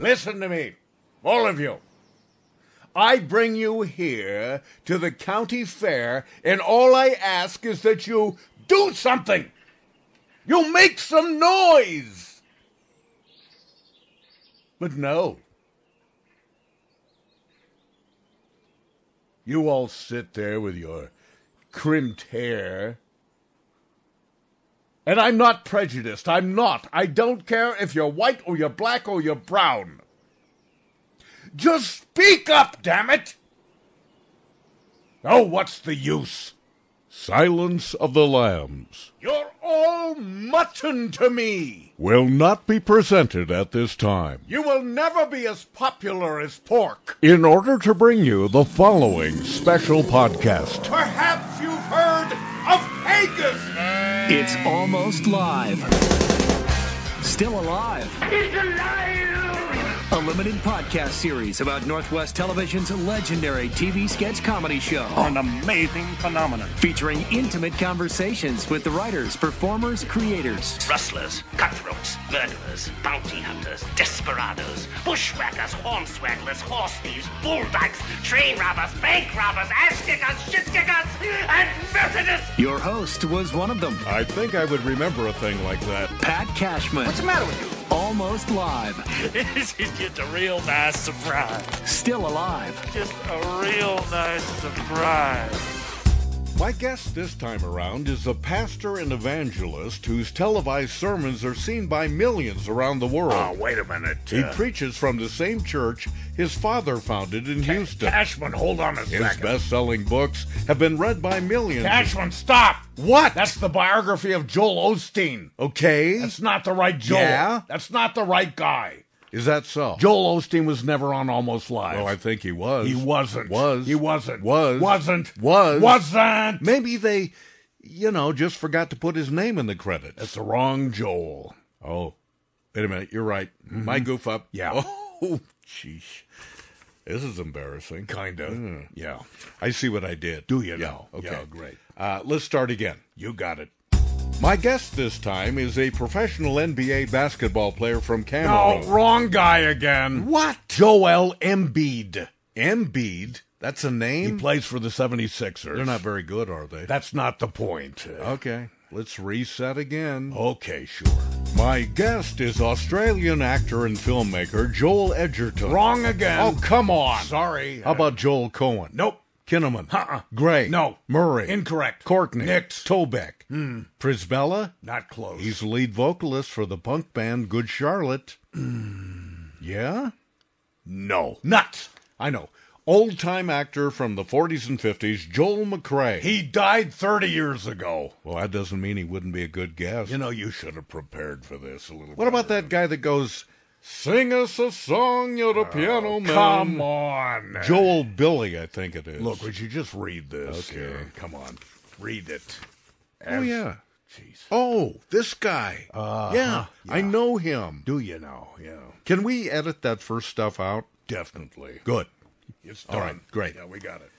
Listen to me, all of you. I bring you here to the county fair, and all I ask is that you do something. You make some noise. But no. You all sit there with your crimped hair. And I'm not prejudiced. I'm not. I don't care if you're white or you're black or you're brown. Just speak up, damn it! Oh, what's the use? Silence of the Lambs You're all mutton to me. will not be presented at this time. You will never be as popular as pork. In order to bring you the following special podcast, Perhaps you've heard of Haggis. It's almost live. Still alive. It's alive! A limited podcast series about Northwest Television's legendary TV sketch comedy show. An amazing phenomenon. Featuring intimate conversations with the writers, performers, creators. Rustlers, cutthroats, murderers, bounty hunters, desperados, bushwhackers, hornswagglers, horse thieves, bulldykes, train robbers, bank robbers, ass kickers, shit kickers, and Methodists! Your host was one of them, I think I would remember a thing like that. Pat Cashman. What's the matter with you? Almost live. this is just a real nice surprise. Still alive. Just a real nice surprise. My guest this time around is a pastor and evangelist whose televised sermons are seen by millions around the world. Oh, wait a minute. He uh, preaches from the same church his father founded in Houston. Cashman, hold on a His second. best selling books have been read by millions. Cashman, stop. What? That's the biography of Joel Osteen. okay. That's not the right Joel. Yeah? That's not the right guy. Is that so? Joel Osteen was never on Almost Live. Oh, I think he was. he wasn't. Was. He wasn't. Was. Wasn't. Was. Wasn't. Maybe they, you know, just forgot to put his name in the credits. That's the wrong Joel. Oh, wait a minute. You're right. My goof up. Yeah. Oh, sheesh. This is embarrassing. Kinda. Yeah. I see what I did. Do you Yeah, know? Okay. Yeah, great. Uh, let's start again. You got it. My guest this time is a professional NBA basketball player from No, Cameroon. wrong guy again. What? Joel Embiid. Embiid? That's a name? He plays for the 76ers. They're not very good, are they? That's not the point. Okay. Let's reset again. Okay, sure. My guest is Australian actor and filmmaker Joel Edgerton. Wrong again. Oh, come on. Sorry. How about Joel Coen? Nope. Kinnaman. Uh-uh. Grey. No. Murray. Incorrect. Courtney. Nix. Tobeck. Hmm. Prisbella. Not close. He's the lead vocalist for the punk band Good Charlotte. yeah? no. Nuts. I know. Old time actor from the 40s and 50s, Joel McCrea. He died 30 years ago. well, that doesn't mean he wouldn't be a good guest. You know, you should have prepared for this a little what about that guy that goes, Sing us a song, you're the piano man? Oh, Come on. Joel Billy, I think it is. Look, would you just read this? Okay. here? Come on. Read it. Oh, yeah. Jeez. Oh, this guy. Uh-huh. yeah, I know him. Do you know? Yeah. Can we edit that first stuff out? Definitely. Good. It's done. All right, great. Yeah, we got it.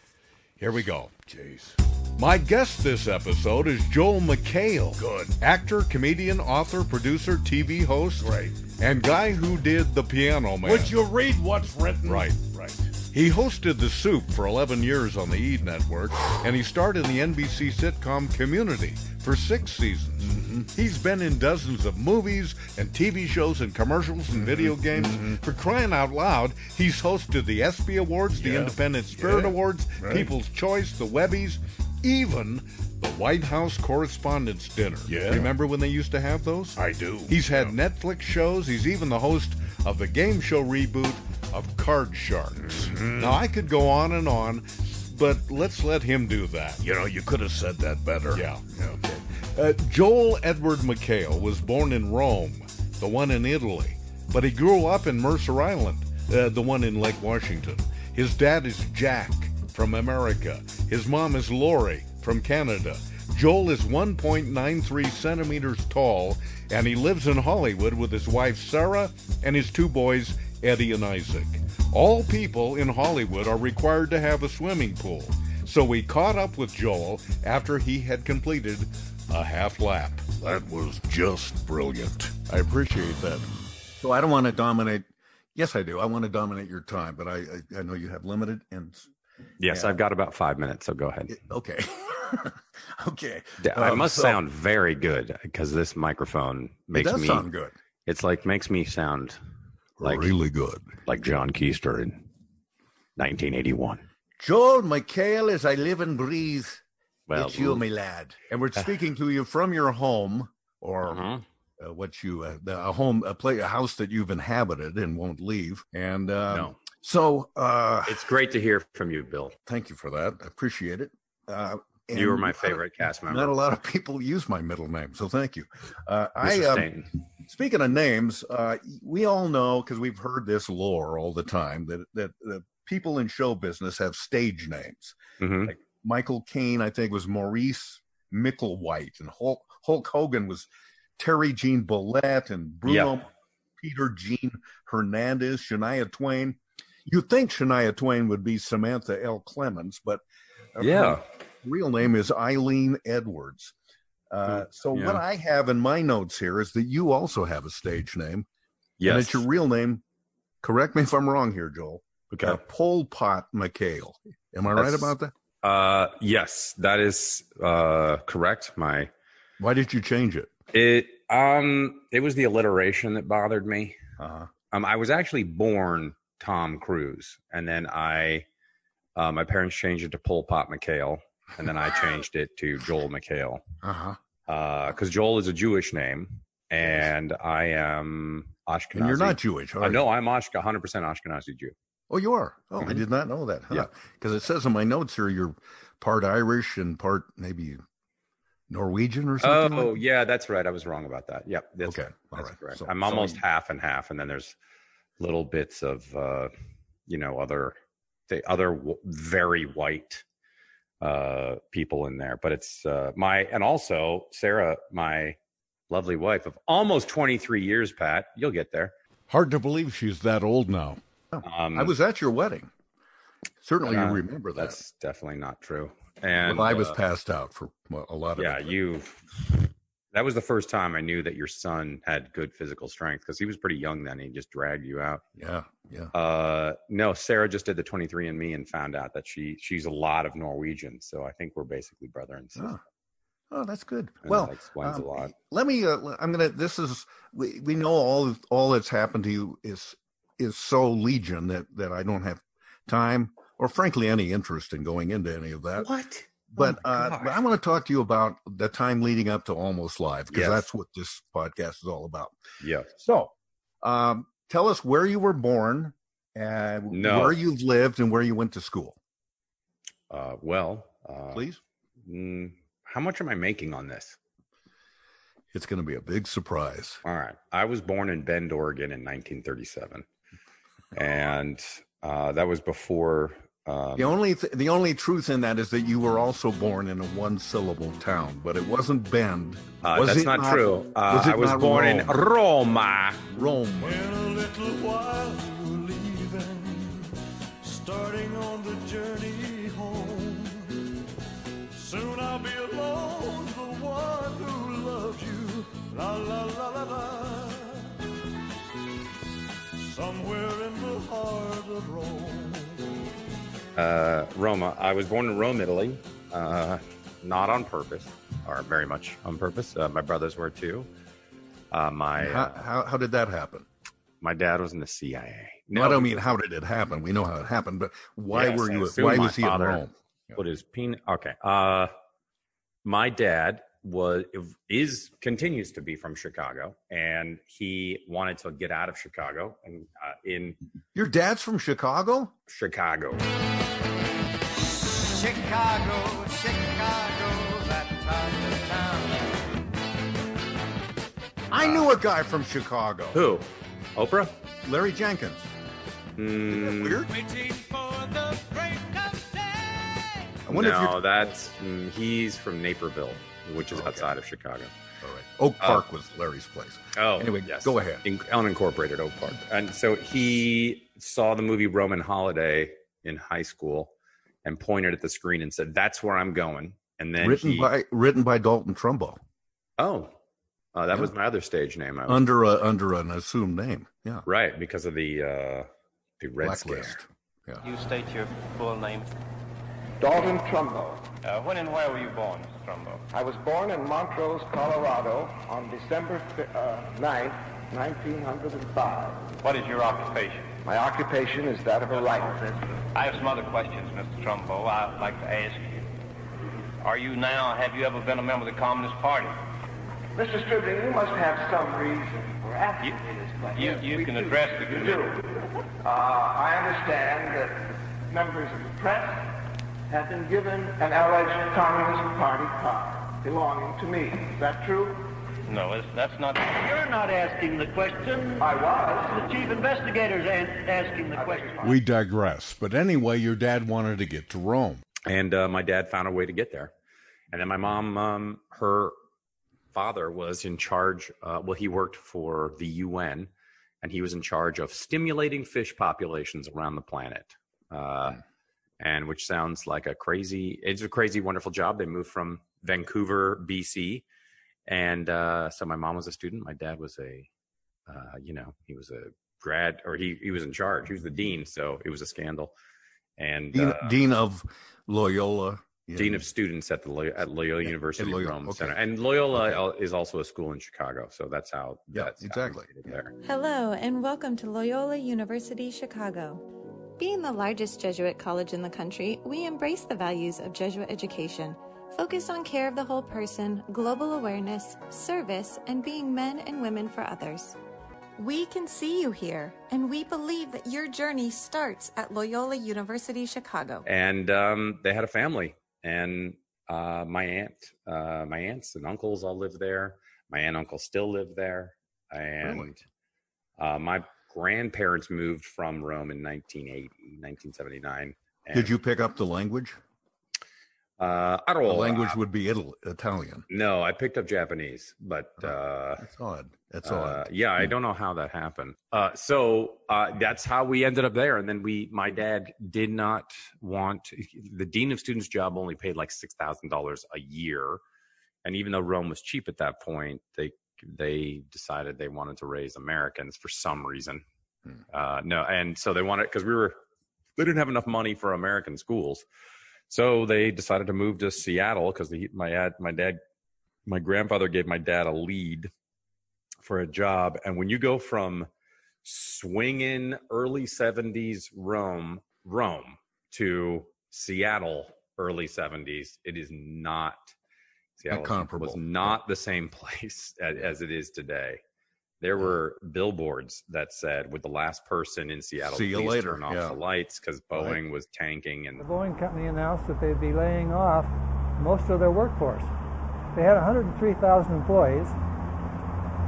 Here we go. Jeez. My guest this episode is Joel McHale. Good. Actor, comedian, author, producer, TV host. Great. And guy who did The Piano Man. Would you read what's written? Right. Right. He hosted The Soup for 11 years on the E! Network, and he starred in the NBC sitcom Community for six seasons. Mm-hmm. He's been in dozens of movies and TV shows and commercials and video Mm-hmm. games. For crying out loud, he's hosted the ESPY Awards, the Yeah. Independent Spirit Yeah. Awards, Right. People's Choice, the Webbies, even the White House Correspondents' Dinner. Yeah. Remember when they used to have those? I do. He's had Netflix shows. He's even the host of the game show reboot of Card Sharks. Now, I could go on and on, but let's let him do that. You know, you could have said that better. Yeah. Okay. Uh, Joel Edward McHale was born in Rome, the one in Italy, but he grew up in Mercer Island, uh, the one in Lake Washington. His dad is Jack from America. His mom is Lori from Canada. Joel is 1.93 centimeters tall, and he lives in Hollywood with his wife Sarah and his two boys, Eddie and Isaac. All people in Hollywood are required to have a swimming pool, so we caught up with Joel after he had completed a half lap. That was just brilliant. I appreciate that. So I don't want to dominate Yes, I do. I want to dominate your time, but I I, I know you have limited and Yes, Yeah. I've got about five minutes, so go ahead. okay, okay. Yeah, I Um, must so- sound very good because this microphone makes me. sound good. It's like makes me sound like really good. like John Keister in 1981. Joel McHale, as I live and breathe, Well, it's you, my lad, and we're speaking to you from your home or. Mhm. Uh, what you uh, the- a home a play a house that you've inhabited and won't leave and uh, No. So uh It's great to hear from you, Bill. thank you for that i appreciate it uh You were my favorite cast member. Not a lot of people use my middle name, so thank you. Uh, I um, speaking of names, uh, we all know because we've heard this lore all the time that that the people in show business have stage names. Mhm. Michael Caine, I think, was Maurice Micklewhite, and Hulk, Hulk Hogan was Terry Gene Bollea, and Bruno Yeah. Peter Gene Hernandez, Shania Twain. You'd think Shania Twain would be Samantha L. Clemens, but Yeah. her real name is Eileen Edwards. Uh, so Yeah. what I have in my notes here is that you also have a stage name, Yes. and it's your real name. Correct me if I'm wrong here, Joel. okay. Uh, Pol Pot McHale. Am I right about that? Uh, yes, that is uh, correct. My Why did you change it? it um it was the alliteration that bothered me. Uh-huh. Um, I was actually born Tom Cruise, and then I, uh, my parents changed it to Pol Pot McHale, and then I changed it to Joel McHale Uh-huh. because Joel is a Jewish name, and I am Ashkenazi. And you're not Jewish, are Uh, no, I'm Ashke- 100% Ashkenazi Jew. Oh, you are. Oh, I Mhm. did not know that. Yeah. Because it says in my notes here you're part Irish and part maybe Norwegian or something. Oh, like yeah, that's right. I was wrong about that. Yep. That's, Okay, all That's right. correct. So- I'm almost you- half and half, and then there's little bits of, uh, you know, other, the other w- very white uh, people in there. But it's uh, my, and also Sarah, my lovely wife of almost 23 years, Pat. You'll get there. Hard to believe she's that old now. Um, I was at your wedding. Certainly uh, you remember that. That's definitely not true. And well, I was uh, passed out for a lot of yeah, it. you. That was the first time I knew that your son had good physical strength because he was pretty young then. He just dragged you out. Yeah, yeah. Uh, no, Sarah just did the 23 and me and found out that she she's a lot of Norwegian. So I think we're basically brother and sister. Oh, oh that's good. And well, that explains um, a lot. let me. Uh, I'm gonna. This is. We, we know all all that's happened to you is is so legion that that I don't have time or frankly any interest in going into any of that. What? But, Oh uh, but I want to talk to you about the time leading up to Almost Live because Yes. that's what this podcast is all about. Yeah. So, um, tell us where you were born, and No. where you've lived, and where you went to school, Uh, well, uh, please. mm, how much am I making on this? It's going to be a big surprise. All right. I was born in Bend, Oregon in 1937. And uh, that was before. Um, The only th- the only truth in that is that you were also born in a one syllable town, but it wasn't Bend. uh, Was that's it not, true. Uh, was it I was not born in Rome? Roma. Rome. In a little while you're leaving, starting on the journey home. Soon I'll be alone, the one who loved you. La la la la la. Somewhere in the heart of Rome. Uh, Roma. I was born in Rome, Italy. Uh, not on purpose, or very much on purpose. Uh, my brothers were too. Uh, my How, how how did that happen? my dad was in the CIA. No, I don't mean how did it happen. We know how it happened, but why Yes, were you? Why was he in Rome? What is pen? Okay. Uh, my dad was is continues to be from Chicago, and he wanted to get out of Chicago and uh, in Your dad's from Chicago. Chicago. Chicago, Chicago, that type of town. I knew a guy from Chicago, Who? Oprah? Larry Jenkins. Mm, Weird. Waiting for the break of day. I wonder no, you're. that's mm, he's from Naperville, which is outside of Chicago. All right. Oak Uh, Park was Larry's place. Oh, Anyway, yes. go ahead. In, unincorporated Oak Park, and so he saw the movie Roman Holiday in high school, and pointed at the screen and said, "That's where I'm going." And then Written he, by written by Dalton Trumbo. oh, Uh, that was my other stage name. I was, under a under an assumed name. Yeah, right because of the uh, the Red Scare. blacklist. Yeah. You state your full name. Dalton Trumbo. Uh, when and where were you born, Mr. Trumbo? I was born in Montrose, Colorado on December fi- uh, 9th, 1905. What is your occupation? My occupation is that of a writer. I have some other questions, Mr. Trumbo, I'd like to ask you. Are you now, have you ever been a member of the Communist Party? Mr. Stripling, you must have some reason for asking You- me this question. you- you we can do. address the You committee. do. Uh, I understand that members of the press have been given an alleged Communist Party card belonging to me. Is that true? No, that's not. You're not asking the question. I was. The chief investigator's an- asking the question. We digress. But anyway, your dad wanted to get to Rome. and uh, my dad found a way to get there and then my mom um, her father was in charge uh, well he worked for the un and he was in charge of stimulating fish populations around the planet uh, and which sounds like a crazy it's a crazy wonderful job they moved from vancouver bc and uh, so my mom was a student my dad was a uh, you know he was a grad or he, he was in charge he was the dean so it was a scandal and Dean, uh, Dean of Loyola. yeah. dean of students at the Loy- at Loyola University Loyola, Rome okay. Center, and Loyola al- is also a school in Chicago, so that's how. Yeah, that's exactly. we get There. Hello, and welcome to Loyola University Chicago. Being the largest Jesuit college in the country, we embrace the values of Jesuit education, focused on care of the whole person, global awareness, service, and being men and women for others. We can see you here, and we believe that your journey starts at Loyola University Chicago. And um, they had a family, and uh, my aunt, uh, my aunts and uncles all lived there. My aunt and uncle still live there, and uh, my grandparents moved from Rome in 1980, 1979. And, Did you pick up the language? Uh, I don't The know. language would be Ital- Italian. No, I picked up Japanese, but uh, That's odd. That's Uh, odd. yeah, I don't know how that happened. Uh, so uh, that's how we ended up there. And then we, my dad did not want the dean of students job only paid like six thousand dollars a year, and even though Rome was cheap at that point, they they decided they wanted to raise Americans for some reason. Hmm. Uh, no, and so they wanted because we were they didn't have enough money for American schools, so they decided to move to Seattle because my dad my dad my grandfather gave my dad a lead for a job. And when you go from swinging early 70s Rome, Rome to Seattle early 70s, it is not Seattle comparable. was not the same place as, as it is today. There were billboards that said, "With the last person in Seattle, See you later." turn off Yeah. the lights because Right. Boeing was tanking." And The Boeing company announced that they'd be laying off most of their workforce. They had 103,000 employees.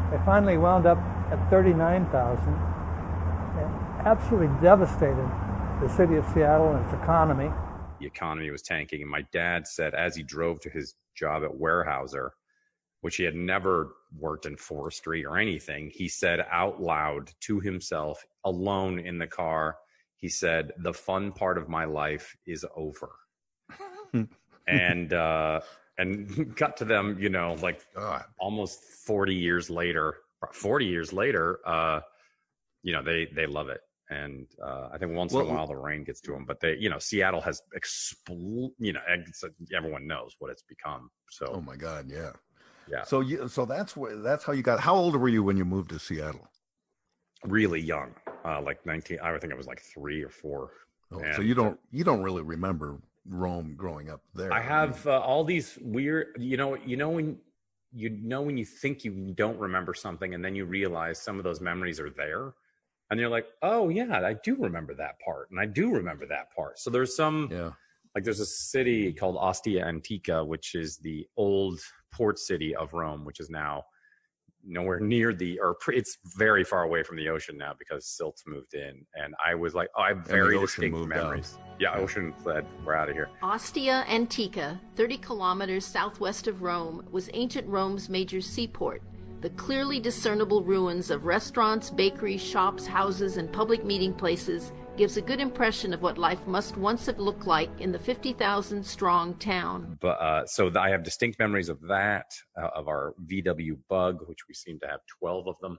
They finally wound up at 39,000. It absolutely devastated the city of Seattle and its economy. the economy was tanking. And my dad said, as he drove to his job at Weyerhaeuser, which he had never worked in forestry or anything, he said out loud to himself, alone in the car, he said, The fun part of my life is over. and, uh, and got to them, you know, like God. almost 40 years later, 40 years later, uh, you know, they, they love it. And uh, I think once in a while the rain gets to them, but they, you know, Seattle has expl, you know, everyone knows what it's become. So, Oh my God. Yeah. yeah, So you. So that's where. That's how you got. How old were you when you moved to Seattle? really young, uh, like 19, I think I was like three or four. Oh, so you don't. You don't really remember Rome growing up there. I have uh, all these weird, you know, you know when you know when you think you don't remember something, and then you realize some of those memories are there, and you're like, oh yeah, I do remember that part, and I do remember that part. So there's some Yeah. like there's a city called Ostia Antica, which is the old port city of Rome, which is now nowhere near the or pre, it's very far away from the ocean now because silts moved in, and I was like, oh, I have very ocean distinct moved out. memories. Yeah, ocean fled. We're out of here. Ostia Antica, 30 kilometers southwest of Rome, was ancient Rome's major seaport. The clearly discernible ruins of restaurants, bakeries, shops, houses, and public meeting places gives a good impression of what life must once have looked like in the 50,000 strong town. But uh, so th- I have distinct memories of that, uh, of our VW Bug, which we seem to have 12 of them.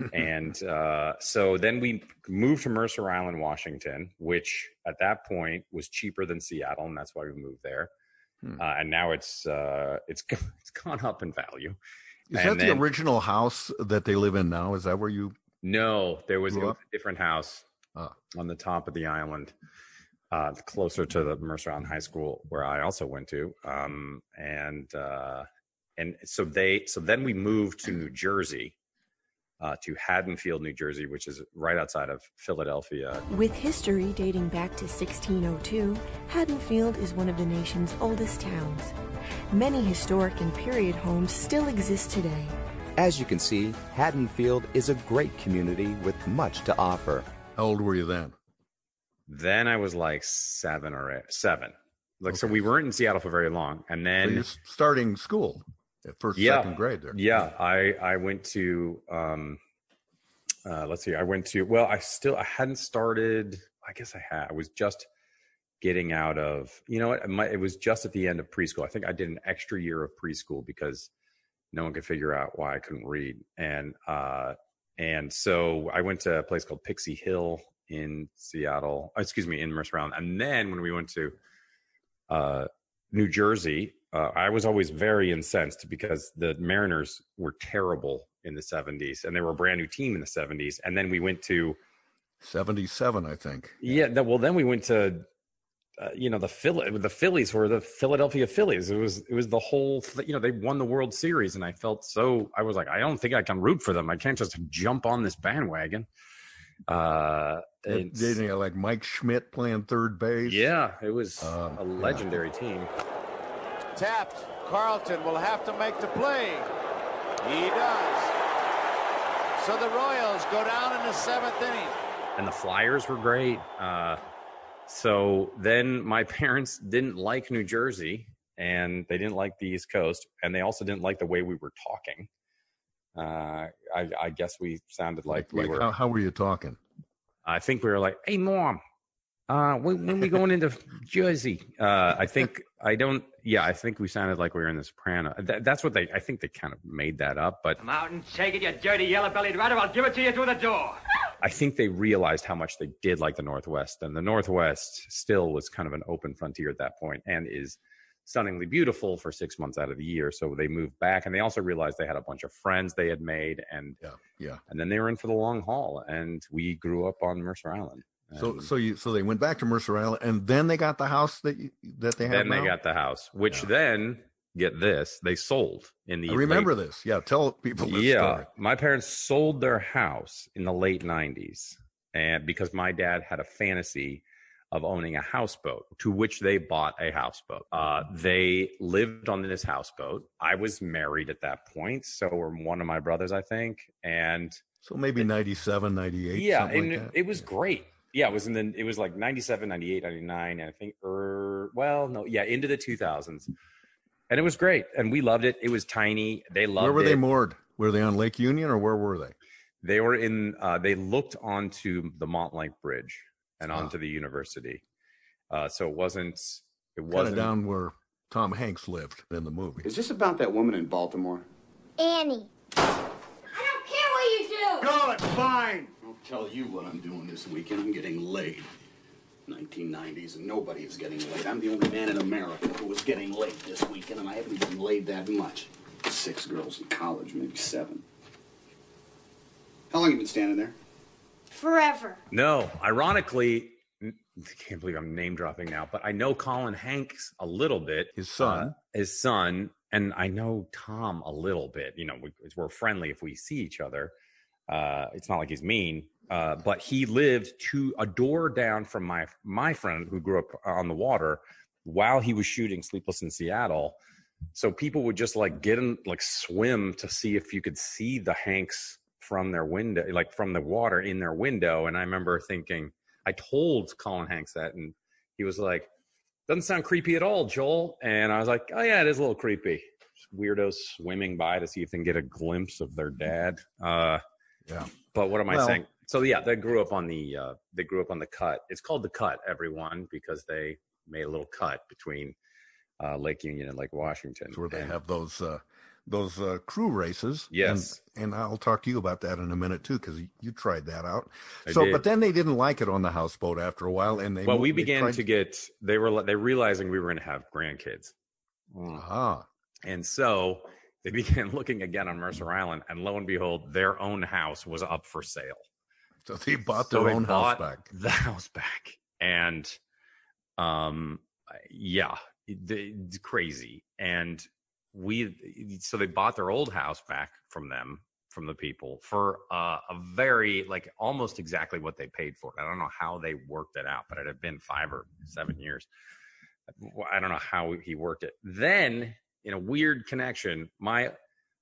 and uh, so then we moved to Mercer Island, Washington, which at that point was cheaper than Seattle, and that's why we moved there. Hmm. Uh, and now it's uh, it's it's gone up in value. Is And that then- the original house that they live in now? Is that where you? No, there was, it Grew was a different house Ah. on the top of the island, uh, closer to the Mercer Island High School where I also went to. Um, and uh, and so they so then we moved to New Jersey, uh, to Haddonfield, New Jersey, which is right outside of Philadelphia. With history dating back to 1602, Haddonfield is one of the nation's oldest towns. Many historic and period homes still exist today. As you can see, Haddonfield is a great community with much to offer. How old were you then? Then I was like seven or eight, seven. Like so, we weren't in Seattle for very long, and So then you're starting school at first, yeah, second grade there. Yeah, I I went to um, uh, let's see, I went to well, I still I hadn't started. I guess I had. I was just getting out of you know what it, might, it was just at the end of preschool. I think I did an extra year of preschool because no one could figure out why I couldn't read, and uh, and so I went to a place called Pixie Hill in Seattle. Excuse me, in Mercer Island, and then when we went to uh, New Jersey, uh, I was always very incensed because the Mariners were terrible in the 70s and they were a brand new team in the 70s. And then we went to 77, I think. yeah, well, then we went to uh, you know the Philly, the Phillies were the Philadelphia Phillies. It was it was the whole th- you know they won the World Series and I felt so I was like I don't think I can root for them. I can't just jump on this bandwagon. Uh, Did it's- they like Mike Schmidt playing third base? yeah, it was Um, a legendary team. Tapped. Carlton will have to make the play. He does. So the Royals go down in the seventh inning. and the Flyers were great. Uh, so then my parents didn't like New Jersey and they didn't like the East Coast, and they also didn't like the way we were talking. Uh, I, I guess we sounded like, we were. how, how were you talking? I think we were like, "Hey, mom, uh, when, when we going into Jersey?" Uh, I think I don't. Yeah, I think we sounded like we were in The Soprano. That, that's what they. I think they kind of made that up, but Come out and take it, you dirty yellow-bellied rat, or I'll give it to you through the door. I think they realized how much they did like the Northwest, and the Northwest still was kind of an open frontier at that point, and is stunningly beautiful for six months out of the year. So they moved back, and they also realized they had a bunch of friends they had made, and yeah, yeah. and then they were in for the long haul. And we grew up on Mercer Island. So, so you, so they went back to Mercer Island, and then they got the house that you, that they have then now. they got the house, which then get this, they sold in the I remember late- this. Yeah, tell people this yeah, story. my parents sold their house in the late '90s, and because my dad had a fantasy of owning a houseboat, to which they bought a houseboat. Uh, they lived on this houseboat. I was married at that point, so were one of my brothers, I think, and So maybe 97, 98. yeah, something and like it, it was great. Yeah, it was in the it was like 97, 98, 99, and I think er well, no, yeah, into the 2000s. And it was great, and we loved it. It was tiny. They loved Where were it. they moored? Were they on Lake Union, or where were they? They were in. Uh, they looked onto the Montlake Bridge and Ah. onto the university. Uh, so it wasn't. It wasn't Kind of wasn't down where Tom Hanks lived in the movie. Is this about that woman in Baltimore? Annie. I don't care what you do. Good, fine. I'll tell you what I'm doing this weekend. I'm getting laid. 1990s, and nobody is getting laid. I'm the only man in America who was getting laid this weekend, and I haven't been laid that much. Six girls in college, maybe seven. How long have you been standing there? Forever. No, ironically, n- I can't believe I'm name dropping now, but I know Colin Hanks a little bit. His son. Uh, his son, and I know Tom a little bit. You know, we, we're friendly if we see each other. Uh, it's not like he's mean, uh, but he lived to a door down from my my friend who grew up on the water while he was shooting Sleepless in Seattle. So people would just like get in, like swim to see if you could see the Hanks from their window, like from the water in their window. And I remember thinking, I told Colin Hanks that, and he was like, "Doesn't sound creepy at all, Joel." And I was like, "Oh yeah, it is a little creepy." weirdos swimming by to see if they can get a glimpse of their dad. Uh, yeah. But what am I saying? So yeah, they grew up on the uh, they grew up on the cut. It's called the cut, everyone, because they made a little cut between uh, Lake Union and Lake Washington. It's where they And- have those uh, those uh, crew races. Yes. and, and I'll talk to you about that in a minute too, because you tried that out. I so, did. but then they didn't like it on the houseboat after a while, and they well, we they began tried- to get they were they realizing we were going to have grandkids. Ah. And so they began looking again on Mercer Island, and lo and behold, their own house was up for sale. So they bought their own house back. The house back, and um, yeah, it- it's crazy. And we so they bought their old house back from them from the people for uh, a very like almost exactly what they paid for it. I don't know how they worked it out, but it had been five or seven years. I don't know how he worked it. Then, in a weird connection, my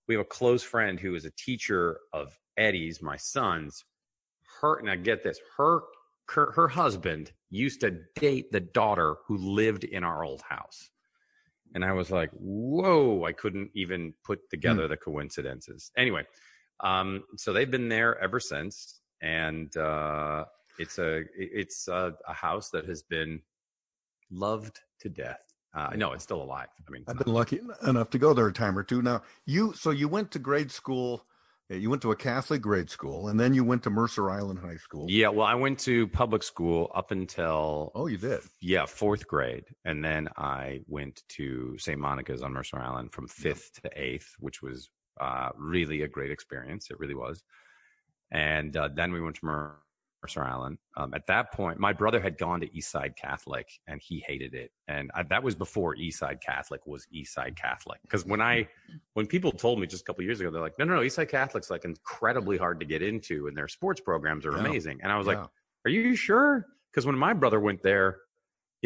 we have a close friend who is a teacher of Eddie's, my son's. Her now get this, her her, her husband used to date the daughter who lived in our old house. And I was like, whoa, I couldn't even put together the coincidences. Anyway, um, so they've been there ever since. And uh, it's a it's a, a house that has been loved to death. Uh, no, it's still alive. I mean, I've been lucky enough to go there a time or two. Now, you so you went to grade school. You went to a Catholic grade school, and then you went to Mercer Island High School. Yeah, well, I went to public school up until oh, you did, yeah, fourth grade, and then I went to St. Monica's on Mercer Island from fifth to eighth, which was uh, really a great experience. It really was. And uh, then we went to Mer- Mercer Island. Um, at that point, my brother had gone to Eastside Catholic, and he hated it. And I, that was before Eastside Catholic was Eastside Catholic. Because when I, when people told me just a couple years ago, they're like, "No, no, no, Eastside Catholic's like incredibly hard to get into, and their sports programs are Yeah. amazing." And I was Yeah. like, "Are you sure?" Because when my brother went there,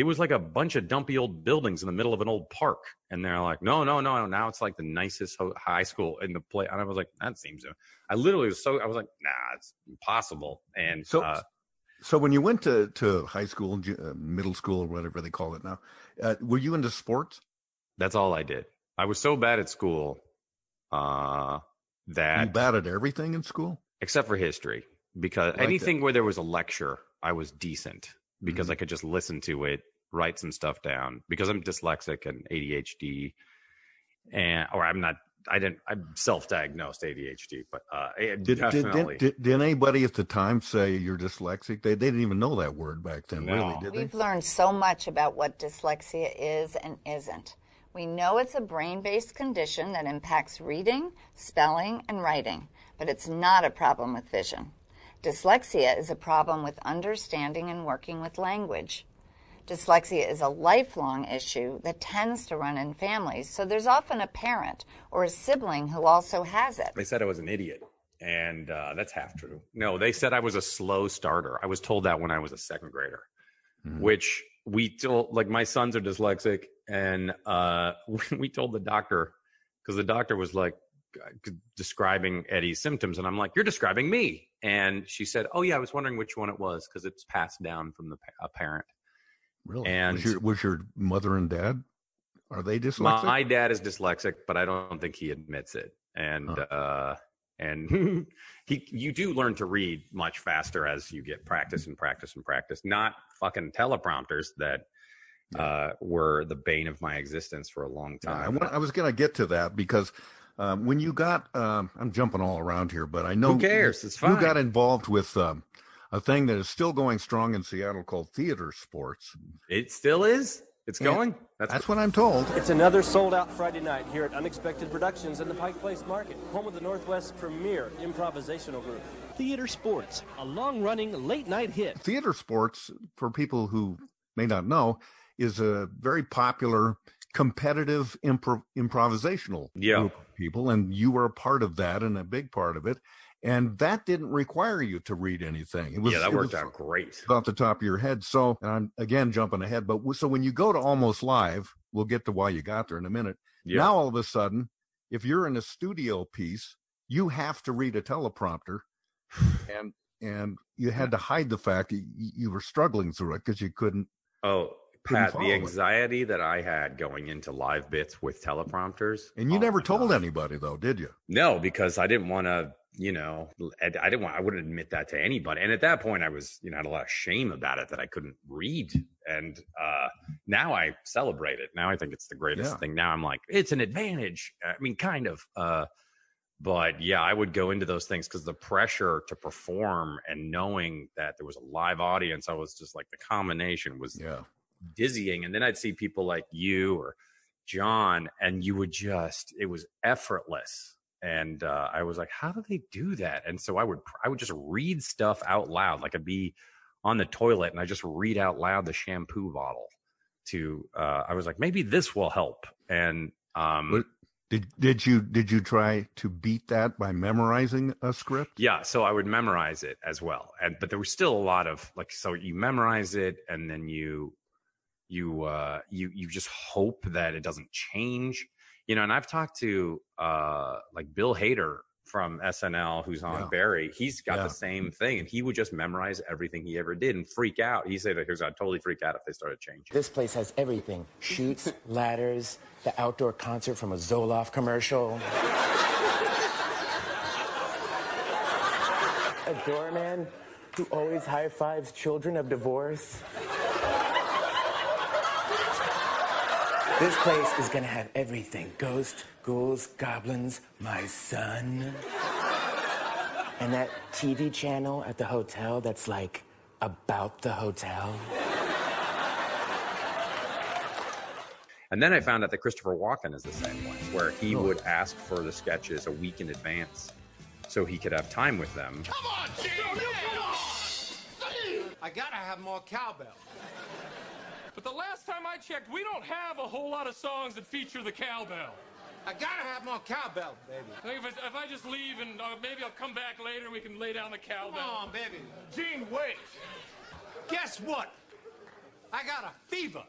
it was like a bunch of dumpy old buildings in the middle of an old park, and they're like, "No, no, no, now it's like the nicest ho- high school in the place." And I was like, "That seems," I literally was so I was like, "Nah, it's impossible." And So, uh, so when you went to to high school, uh, middle school, or whatever they call it now, uh, were you into sports? that's all I did. I was so bad at school uh, that you bad at everything in school? except for history because that. anything where there was a lecture i was decent because Mm-hmm. i could just listen to it write some stuff down because i'm dyslexic and adhd and or i'm not i didn't i'm self-diagnosed adhd but uh Did, did, definitely did, did, did anybody at the time say you're dyslexic? They, they didn't even know that word back then, really, did? We've learned so much about what dyslexia is and isn't. We know it's a brain based condition that impacts reading, spelling, and writing, but it's not a problem with vision. Dyslexia is a problem with understanding and working with language. Dyslexia is a lifelong issue that tends to run in families, so there's often a parent or a sibling who also has it. they said i was an idiot and uh, that's half true. No they said i was a slow starter. I was told that when i was a second grader which we told like my sons are dyslexic and uh we told the doctor because the doctor was like describing eddie's symptoms and i'm like you're describing me. And she said oh yeah i was wondering which one it was because it's passed down from the pa- a parent Really? and was, your, was your mother and dad? Are they dyslexic? my dad is dyslexic but i don't think he admits it and uh and he you do learn to read much faster as you get practice and practice and practice not fucking teleprompters that uh were the bane of my existence for a long Yeah, I, time want, I was going to get to that because um, when you got, um, I'm jumping all around here, but I know Who cares? It's fine. You got involved with um, a thing that is still going strong in Seattle called theater sports. It still is. It's Yeah. going. That's, what I'm told. It's another sold out Friday night here at Unexpected Productions in the Pike Place Market, home of the Northwest premier improvisational group. Theater Sports, a long running late night hit. Theater sports, for people who may not know, is a very popular competitive impro- improvisational Yeah. group of people, and you were a part of that and a big part of it. And that didn't require you to read anything. It was yeah, that it worked out great. off the top of your head. So and I'm again jumping ahead, but so when you go to almost live, we'll get to why you got there in a minute. Yeah. Now all of a sudden, if you're in a studio piece, you have to read a teleprompter, and and you had to hide the fact that you were struggling through it because you couldn't. Oh, Pat, the it. anxiety that I had going into live bits with teleprompters. And you oh never told God. anybody though, did you? No, because I didn't want to, you know, I I didn't want, I wouldn't admit that to anybody. And at that point, I was, you know, had a lot of shame about it that I couldn't read. And uh, now I celebrate it. Now I think it's the greatest Yeah. thing. Now I'm like, it's an advantage. I mean, kind of. Uh, but yeah, I would go into those things because the pressure to perform and knowing that there was a live audience, I was just like, the combination was Yeah. dizzying. And then I'd see people like you or John, and you would just, it was effortless. And uh, I was like, how do they do that? And so I would, I would just read stuff out loud. Like I'd be on the toilet and I just read out loud the shampoo bottle to, uh, I was like, maybe this will help. And, um, What- Did did you did you try to beat that by memorizing a script? Yeah, so I would memorize it as well, and but there was still a lot of like, so you memorize it, and then you, you, uh, you, you just hope that it doesn't change, you know. And I've talked to uh, like Bill Hader from SNL, who's on Yeah. Barry. He's got Yeah. the same thing, and he would just memorize everything he ever did and freak out. He said, "Here's I'd totally freak out if they started changing." This place has everything chutes, ladders, the outdoor concert from a Zoloft commercial. a doorman who always high fives children of divorce. This place is gonna have everything ghosts, ghouls, goblins, my son. And that TV channel at the hotel that's like about the hotel. And then I found out that Christopher Walken is the same way, where he oh. would ask for the sketches a week in advance so he could have time with them. Come on, Jonathan! I gotta have more cowbell. But the last time I checked, we don't have a whole lot of songs that feature the cowbell. I gotta have more cowbell, baby. I think if I, if I just leave and uh, maybe I'll come back later, and we can lay down the cowbell. Come on, baby. Gene, wait. Guess what? I got a fever.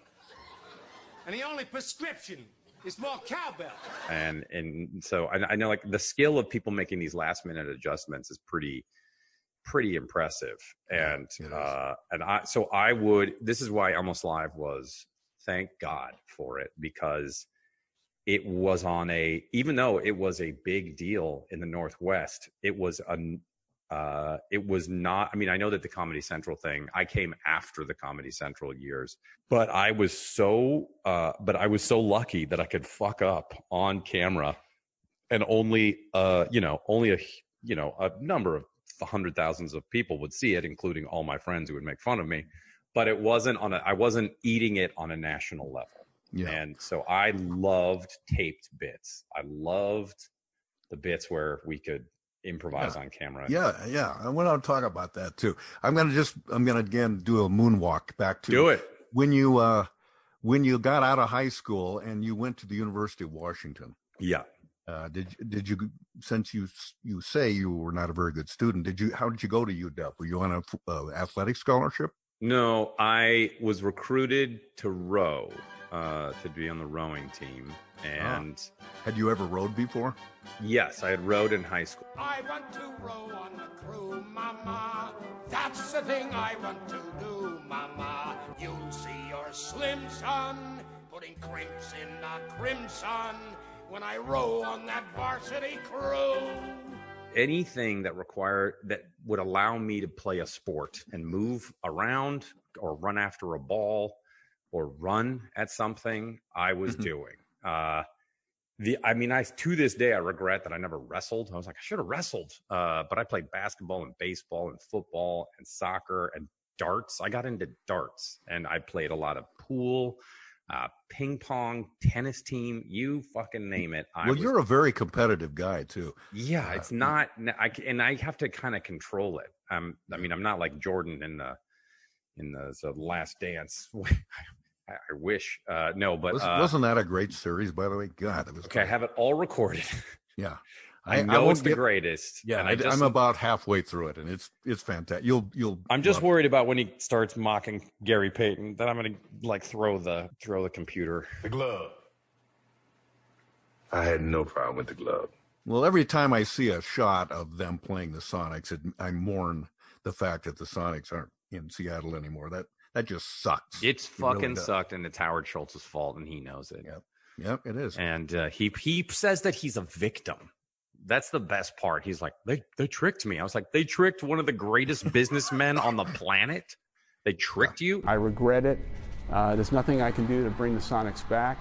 And the only prescription is more cowbell. and and so I, I know like the skill of people making these last minute adjustments is pretty pretty impressive. And uh and i so i would this is why almost live was thank god for it because it was on a even though it was a big deal in the northwest it was a uh it was not i mean i know that the comedy central thing i came after the comedy central years but i was so uh but i was so lucky that i could fuck up on camera and only uh you know only a you know a number of hundred thousands of people would see it including all my friends who would make fun of me but it wasn't on a i wasn't eating it on a national level Yeah. and so i loved taped bits i loved the bits where we could improvise Yeah. on camera Yeah, yeah. I want to talk about that too. I'm gonna just I'm gonna again do a moonwalk back to Do it. when you uh when you got out of high school and you went to the University of Washington. Yeah. Uh, did did you since you you say you were not a very good student? Did you how did you go to UW? Were you on a uh, athletic scholarship? No, I was recruited to row, uh, to be on the rowing team. And had you ever rowed before? Yes, I had rowed in high school. I want to row on the crew, mama. That's the thing I want to do, mama. You'll see your slim son putting crimps in the crimson when I row on that varsity crew. Anything that required that would allow me to play a sport and move around or run after a ball or run at something, I was doing. Uh, the I mean, I to this day I regret that I never wrestled. I was like, I should have wrestled. Uh, but I played basketball and baseball and football and soccer and darts. I got into darts and I played a lot of pool, uh, ping pong, tennis team. You fucking name it. I well, was you're a very competitive guy too. yeah, it's not. I and I have to kind of control it. Um, I mean, I'm not like Jordan in the in the, the Last Dance. I, I wish. Uh, no, but Was, uh, wasn't that a great series, by the way? God, it was. okay. I have it all recorded. Yeah, I know won't it's the get- greatest. Yeah, and I I, just, am about halfway through it, and it's it's fantastic. You'll you'll. I'm just love it. worried about when he starts mocking Gary Payton that I'm gonna like throw the throw the computer. The glove. I had no problem with the glove. Well, every time I see a shot of them playing the Sonics, it, I mourn the fact that the Sonics aren't in Seattle anymore. That that just sucks. It's It really fucking does. sucked, and it's Howard Schultz's fault, and he knows it. Yep, yep, it is. And uh, he he says that he's a victim. That's the best part. He's like, they they tricked me. I was like, they tricked one of the greatest businessmen on the planet. They tricked you. I regret it. Uh, there's nothing I can do to bring the Sonics back.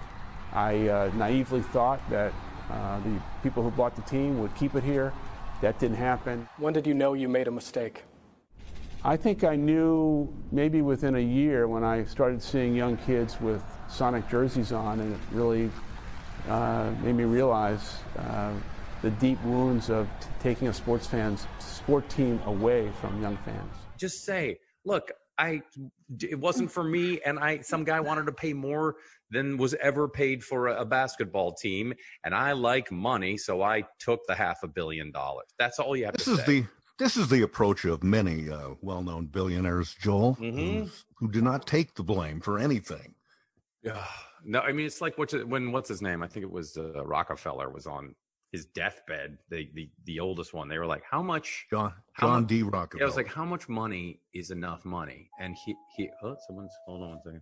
I uh, naively thought that uh, the people who bought the team would keep it here. That didn't happen. When did you know you made a mistake? I think I knew maybe within a year when I started seeing young kids with Sonic jerseys on, and it really uh, made me realize uh, the deep wounds of t- taking a sports fans sport team away from young fans. Just say, look, I it wasn't for me, and I some guy wanted to pay more than was ever paid for a, a basketball team, and I like money, so I took the half a billion dollars. That's all you have This to is say. the this is the approach of many uh, well-known billionaires, Joel, Mhm. who do not take the blame for anything. Yeah. No, I mean it's like what's it, when what's his name? I think it was uh, Rockefeller was on his deathbed. The the the oldest one. They were like, "How much?" John how John D. Yeah, I was like, "How much money is enough money?" And he he. Oh, someone's hold on one second.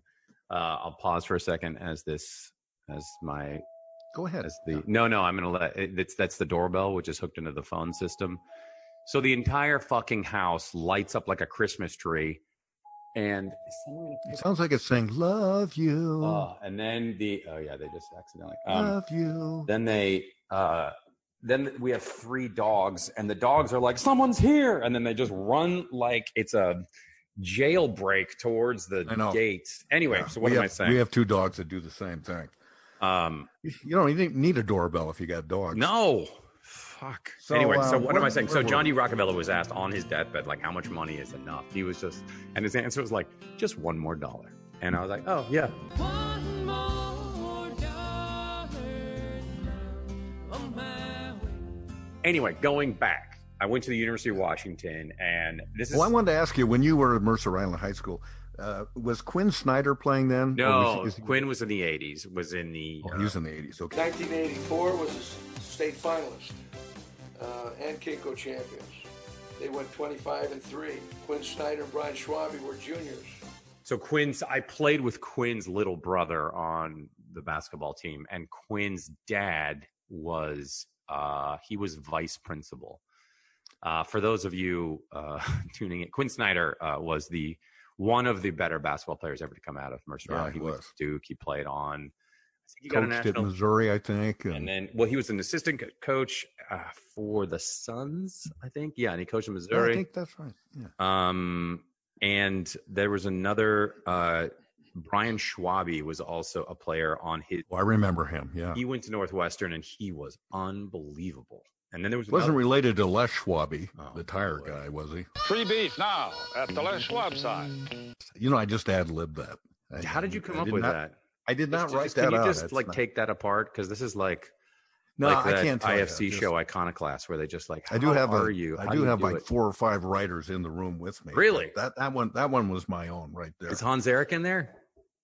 Uh, I'll pause for a second as this as my Go ahead. as the no no I'm gonna let it, it's that's the doorbell which is hooked into the phone system. So the entire fucking house lights up like a Christmas tree, and is someone gonna it sounds like it's saying "Love you, uh, and then the oh yeah, they just accidentally. Um, love you." then they uh, then we have three dogs, and the dogs are like, "Someone's here!" And then they just run like it's a jailbreak towards the gates. Anyway, Yeah, so what we am have, I saying? We have two dogs that do the same thing. um, You don't even need a doorbell if you got dogs. no. Fuck. So, anyway, so uh, what am I saying? So where were John? D. Rockefeller was asked on his deathbed, like, how much money is enough? He was just, and his answer was like, just one more dollar. And I was like, oh yeah, Anyway, going back, I went to the University of Washington, and this is Well, I wanted to ask you when you were at Mercer Island High School, uh, was Quin Snyder playing then? No was he- is he- Quin was in the '80s. Was in the oh, he was in the eighties. Okay. 1984 was a s- state finalist uh, and KingCo champions. They went 25 and three. Quin Snyder and Brian Schwabe were juniors. So Quin's, I played with Quin's little brother on the basketball team, and Quin's dad was uh, he was vice principal. Uh, for those of you uh, tuning in, Quin Snyder uh, was the one of the better basketball players ever to come out of Mercer. Yeah, he went was. to Duke. He played on. I think he got a Coached at Missouri, I think. And, and then, well, he was an assistant coach uh, for the Suns, I think. Yeah, and he coached in Yeah, Missouri. I think that's right. Yeah. Um, and there was another uh, Brian Schwabe was also a player on his. Well, I remember him. Yeah. He went to Northwestern and he was unbelievable. And then there was Wasn't another- related to Les Schwab, Oh, the tire guy, was he? Free beef now at the Les Schwab sign. You know, I just ad libbed that. I- How did you come I up with not- that? I did not Just- write just- that Can you out. just It's like not- take that apart? Because this is like No, like I that can't tell you. IFC Just- show Iconoclast where they just like I do have are a, you? I How do have you like it?" four or five writers in the room with me. Really? That that one that one was my own right there. Is Hans Eric in there?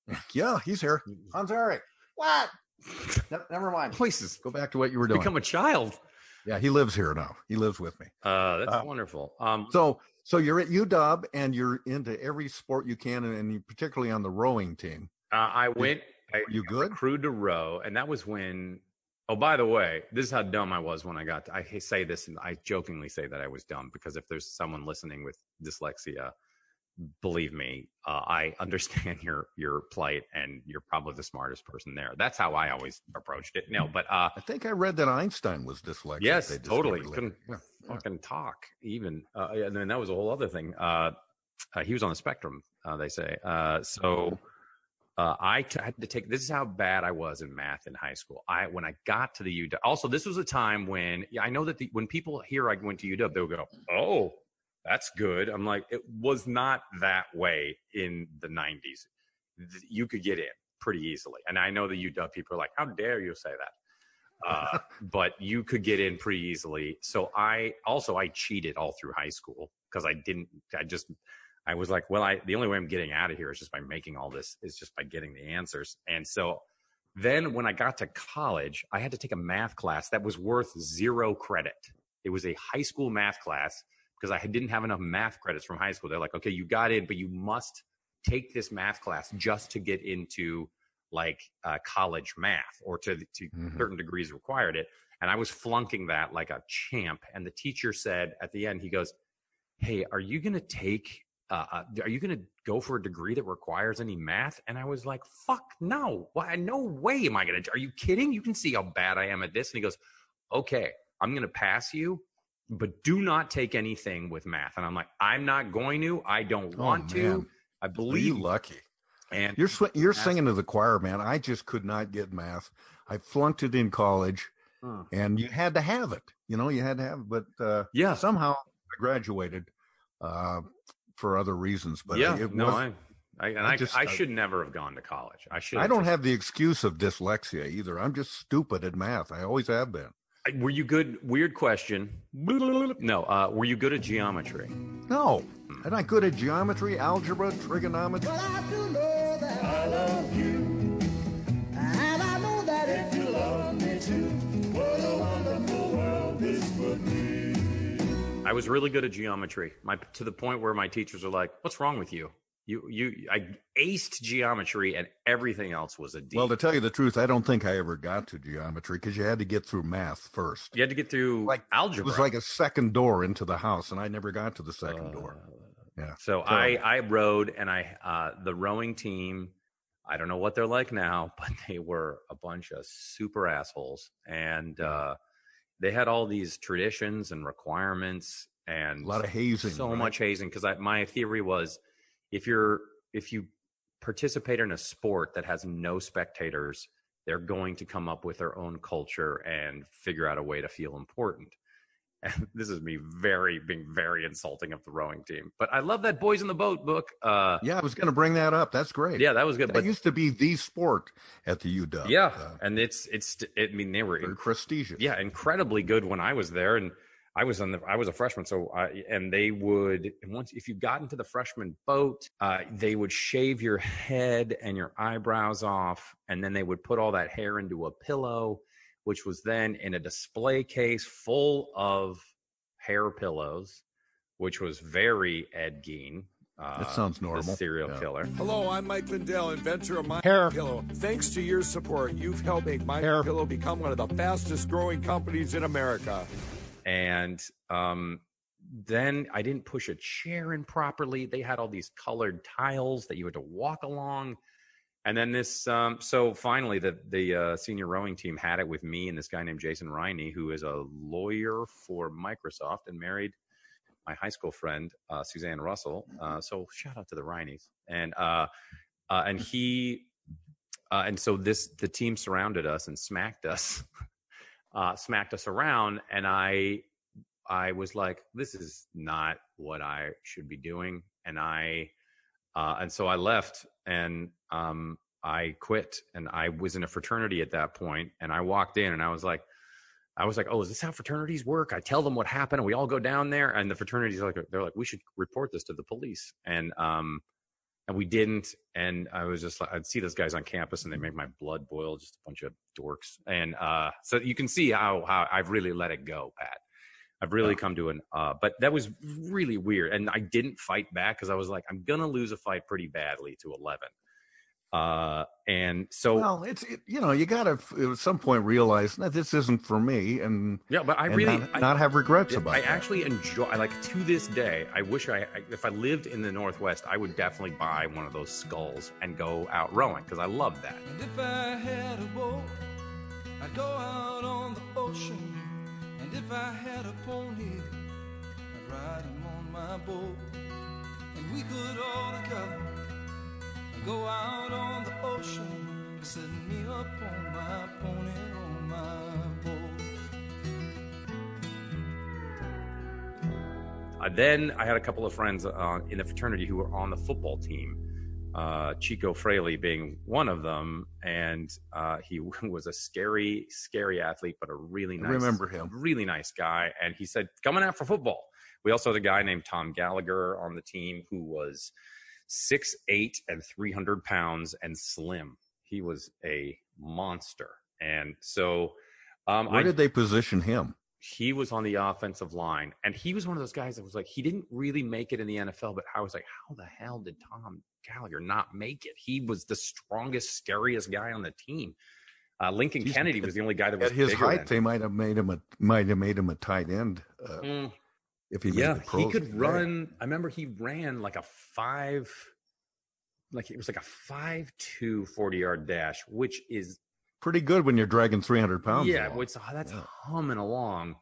Yeah, he's here. Hans Eric. What? Ne- Never mind. Voices. Go back to what you were doing. Become a child. yeah, he lives here now. He lives with me. Uh, that's Uh, wonderful. Um, So so you're at UW and you're into every sport you can, and, and you particularly on the rowing team. Uh, I went. I, you I recruited to row, and that was when. Oh, by the way, this is how dumb I was when I got. To, I say this, and I jokingly say that I was dumb because if there's someone listening with dyslexia, believe me, uh, I understand your your plight, and you're probably the smartest person there. That's how I always approached it. No, but uh, I think I read that Einstein was dyslexic. Yes, They totally. Couldn't later. fucking talk even. Uh, and then that was a whole other thing. Uh, uh, he was on the spectrum, uh, they say. Uh, so uh, I t- had to take. This is how bad I was in math in high school. I when I got to the UW. Also, this was a time when yeah, I know that the, when people hear I went to UW, they'll go, "Oh, that's good." I'm like, it was not that way in the '90s. You could get in pretty easily, and I know the UW people are like, "How dare you say that?" uh, but you could get in pretty easily. So I also I cheated all through high school because I didn't. I just I was like, well, I the only way I'm getting out of here is just by making all this is just by getting the answers. And so then when I got to college, I had to take a math class that was worth zero credit. It was a high school math class because I didn't have enough math credits from high school. They're like, okay, you got in, but you must take this math class just to get into like uh, college math or to to Mhm. certain degrees required it. And I was flunking that like a champ. And the teacher said at the end, he goes, "Hey, are you going to take? Uh, uh, are you going to go for a degree that requires any math?" And I was like, "Fuck no! Why? No way am I going to? Are you kidding? You can see how bad I am at this." And he goes, "Okay, I'm going to pass you." But do not take anything with math. And I'm like, I'm not going to. I don't want to. Oh, man. I believe you lucky? And You're sw- you're singing to the choir, man. I just could not get math. I flunked it in college, Huh. and you had to have it. You know, you had to have it. But uh, Yeah. somehow I graduated uh, for other reasons. But yeah, it no, was- I, I, and I I, just- I I- should never have gone to college. I should. I don't have the excuse of dyslexia either. I'm just stupid at math. I always have been. Have. Were you good? Weird question. No. Uh, were you good at geometry? No, am I good at geometry, algebra, trigonometry? I love you. And I know that if you love me too, what a wonderful world this would be. I was really good at geometry. My to the point where my teachers were like, "What's wrong with you? You you I aced geometry and everything else was a D. Well, to tell you the truth, I don't think I ever got to geometry because you had to get through math first. you had to get through like algebra. It was like a second door into the house, and I never got to the second door. Yeah. So I I rowed and I uh the rowing team I don't know what they're like now, but they were a bunch of super assholes and uh they had all these traditions and requirements and A lot of hazing, So right? much hazing I my theory was if you're if you participate in a sport that has no spectators, they're going to come up with their own culture and figure out a way to feel important. And this is me very being very insulting of the rowing team. But I love that Boys in the Boat book. Uh Yeah, I was going to bring that up. That's great. Yeah, that was good. That But used to be the sport at the UW. yeah, Uh, and it's it's I mean they were very prestigious. yeah, incredibly good when I was there, and I was on the I was a freshman, so I and they would once if you got into the freshman boat, uh, they would shave your head and your eyebrows off, and then they would put all that hair into a pillow, which was then in a display case full of hair pillows, which was very Ed Gein. Uh, That sounds the normal. serial Yeah. killer. Hello, I'm Mike Lindell, inventor of My Hair. Pillow. Thanks to your support, you've helped make My Hair. Pillow become one of the fastest growing companies in America. And um, then I didn't push a chair in properly. They had all these colored tiles that you had to walk along, and then this. Um, so finally, the the uh, senior rowing team had it with me and this guy named Jason Riney, who is a lawyer for Microsoft and married my high school friend uh, Suzanne Russell. Uh, so shout out to the Rineys, and uh, uh, and he. Uh, and so this the team surrounded us and smacked us uh, smacked us around, and I I was like, this is not what I should be doing, and I uh, and so I left and um, I quit, and I was in a fraternity at that point, and I walked in and I was like. I was like, "Oh, is this how fraternities work?" I tell them what happened, and we all go down there, and the fraternities like, they're like, "We should report this to the police," and um, and we didn't. And I was just like, I'd see those guys on campus, and they make my blood boil. Just a bunch of dorks. And uh, so you can see how how I've really let it go, Pat. I've really come to an. Uh, but that was really weird, and I didn't fight back because I was like, I'm gonna lose a fight pretty badly to eleven. Uh, and so Well, it's it, you know you got to at some point realize that this isn't for me, and Yeah, but I really not, I- not have regrets I, about I it. actually enjoy. I like to this day. I wish I, I, if I lived in the Northwest, I would definitely buy one of those sculls and go out rowing because I love that. And if I had a boat, I'd go out on the ocean. And if I had a pony, I'd ride him on my boat. And we could all together go out on the ocean, set me up on my pony on my boat. Uh, then I had a couple of friends uh, in the fraternity who were on the football team. Uh, Chico Fraley being one of them, and uh, he was a scary, scary athlete, but a really I nice, remember him. really nice guy. And he said, "Coming out for football." We also had a guy named Tom Gallagher on the team who was six eight and three hundred pounds and slim. He was a monster, and so um, Where I did they position him? he was on the offensive line, and he was one of those guys that was like he didn't really make it in the NFL, but I was like, how the hell did Tom Gallagher not make it? He was the strongest, scariest guy on the team. Uh, Lincoln Jeez, Kennedy was the only guy that was At his height, they might have made him a might have made him a tight end. Uh, Mm. If he yeah, he could run. I remember he ran like a five, like it was like a five two 40 yard dash, which is pretty good when you're dragging 300 pounds. yeah, along. what's that's humming along.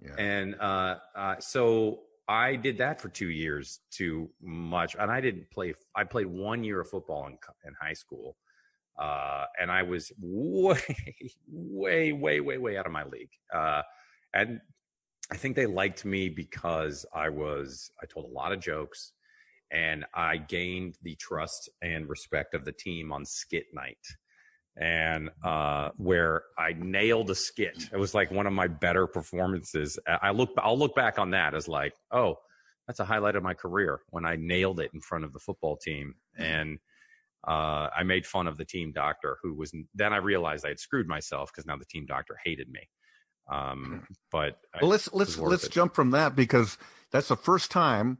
Yeah. And uh, uh, so I did that for two years, too much. And I didn't play. I played one year of football in in high school, uh, and I was way, way, way, way, way out of my league. Uh, and I think they liked me because I was. I told a lot of jokes. And I gained the trust and respect of the team on skit night and uh, where I nailed a skit. It was like one of my better performances. I look, I'll look back on that as like, oh, that's a highlight of my career when I nailed it in front of the football team, and uh, I made fun of the team doctor, who was. Then I realized I had screwed myself because now the team doctor hated me. Um, but I- Well, let's let's let's it. jump from that because that's the first time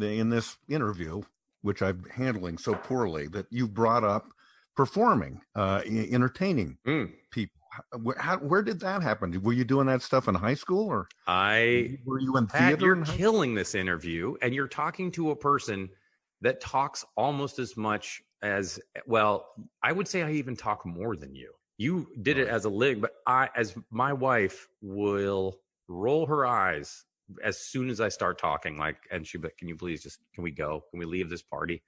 in this interview, which I'm handling so poorly, that you brought up performing, uh, entertaining Mm. people. Where, how, where did that happen? Were you doing that stuff in high school, or I were you in Pat, theater? you're in killing this interview, and you're talking to a person that talks almost as much as well. I would say I even talk more than you. You did it as a lig, but I, as my wife, will roll her eyes as soon as I start talking. Like, and she, but can you please just can we go? Can we leave this party?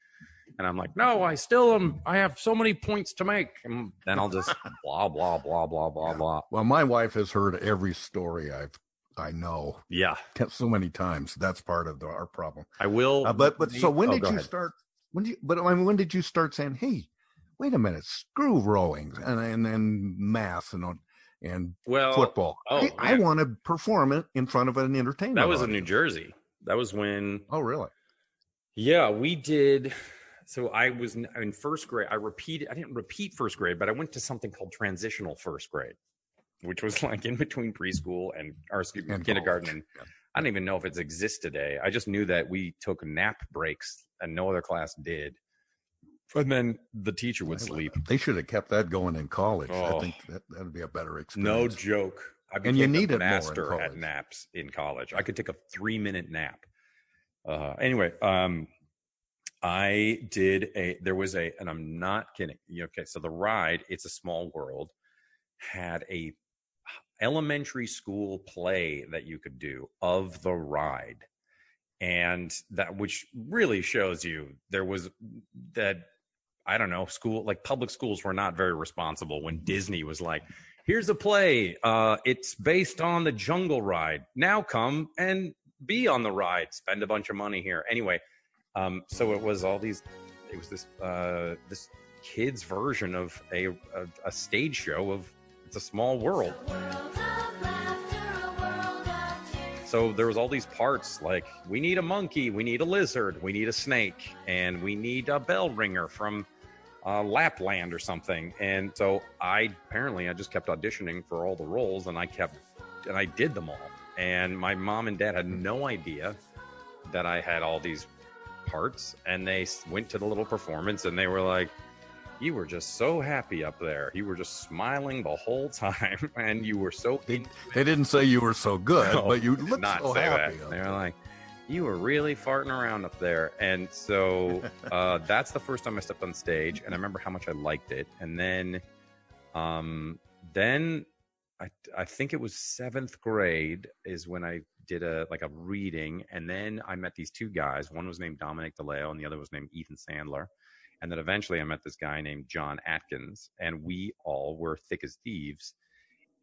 And I'm like, no, I still am. I have so many points to make. And then I'll just blah blah blah blah blah blah. Well, my wife has heard every story I've I know. Yeah, so many times. That's part of the, our problem. I will. Uh, but but so when Oh, did you ahead. start? When did you? But I mean, when did you start saying, "Hey, wait a minute, screw rowing and and, and math and and Well, football. oh, I, I want to perform it in front of an entertainment." That was in. New Jersey. That was when. Oh, really? Yeah, we did. So I was in first grade. I repeated. I didn't repeat first grade, but I went to something called transitional first grade, which was like in between preschool and or excuse And kindergarten. college. And I don't even know if it exists today. I just knew that we took nap breaks and no other class did. And then the teacher would sleep. They should have kept that going in college. I Oh. think that that'd be a better experience. No joke. I And you need more master at naps in college. I could take a three minute nap. Uh, anyway, um, I did a. There was a, and I'm not kidding. Okay, so the ride, it's a small world, had a elementary school play that you could do of the ride, and that which really shows you there was that I don't know, school like public schools were not very responsible when Disney was like, here's a play. Uh, it's based on the jungle ride. Now come and be on the ride. Spend a bunch of money here. Anyway, um, so it was all these. It was this uh, this kids version of a, a a stage show of It's a Small World. So there was all these parts like we need a monkey, we need a lizard, we need a snake, and we need a bell ringer from uh, Lapland or something. And so I apparently I just kept auditioning for all the roles, and I kept and I did them all. And my mom and dad had no idea that I had all these parts, and they went to the little performance, and they were like, "You were just so happy up there. You were just smiling the whole time, and you were so." They, they didn't say you were so good, No, but you looked not so happy. that. They were like, "You were really farting around up there," and so uh, that's the first time I stepped on stage, and I remember how much I liked it. And then, um, then I I think it was seventh grade is when I did a like a reading, and then I met these two guys. One was named Dominic DeLeo, and the other was named Ethan Sandler. And then eventually I met this guy named John Atkins, and we all were thick as thieves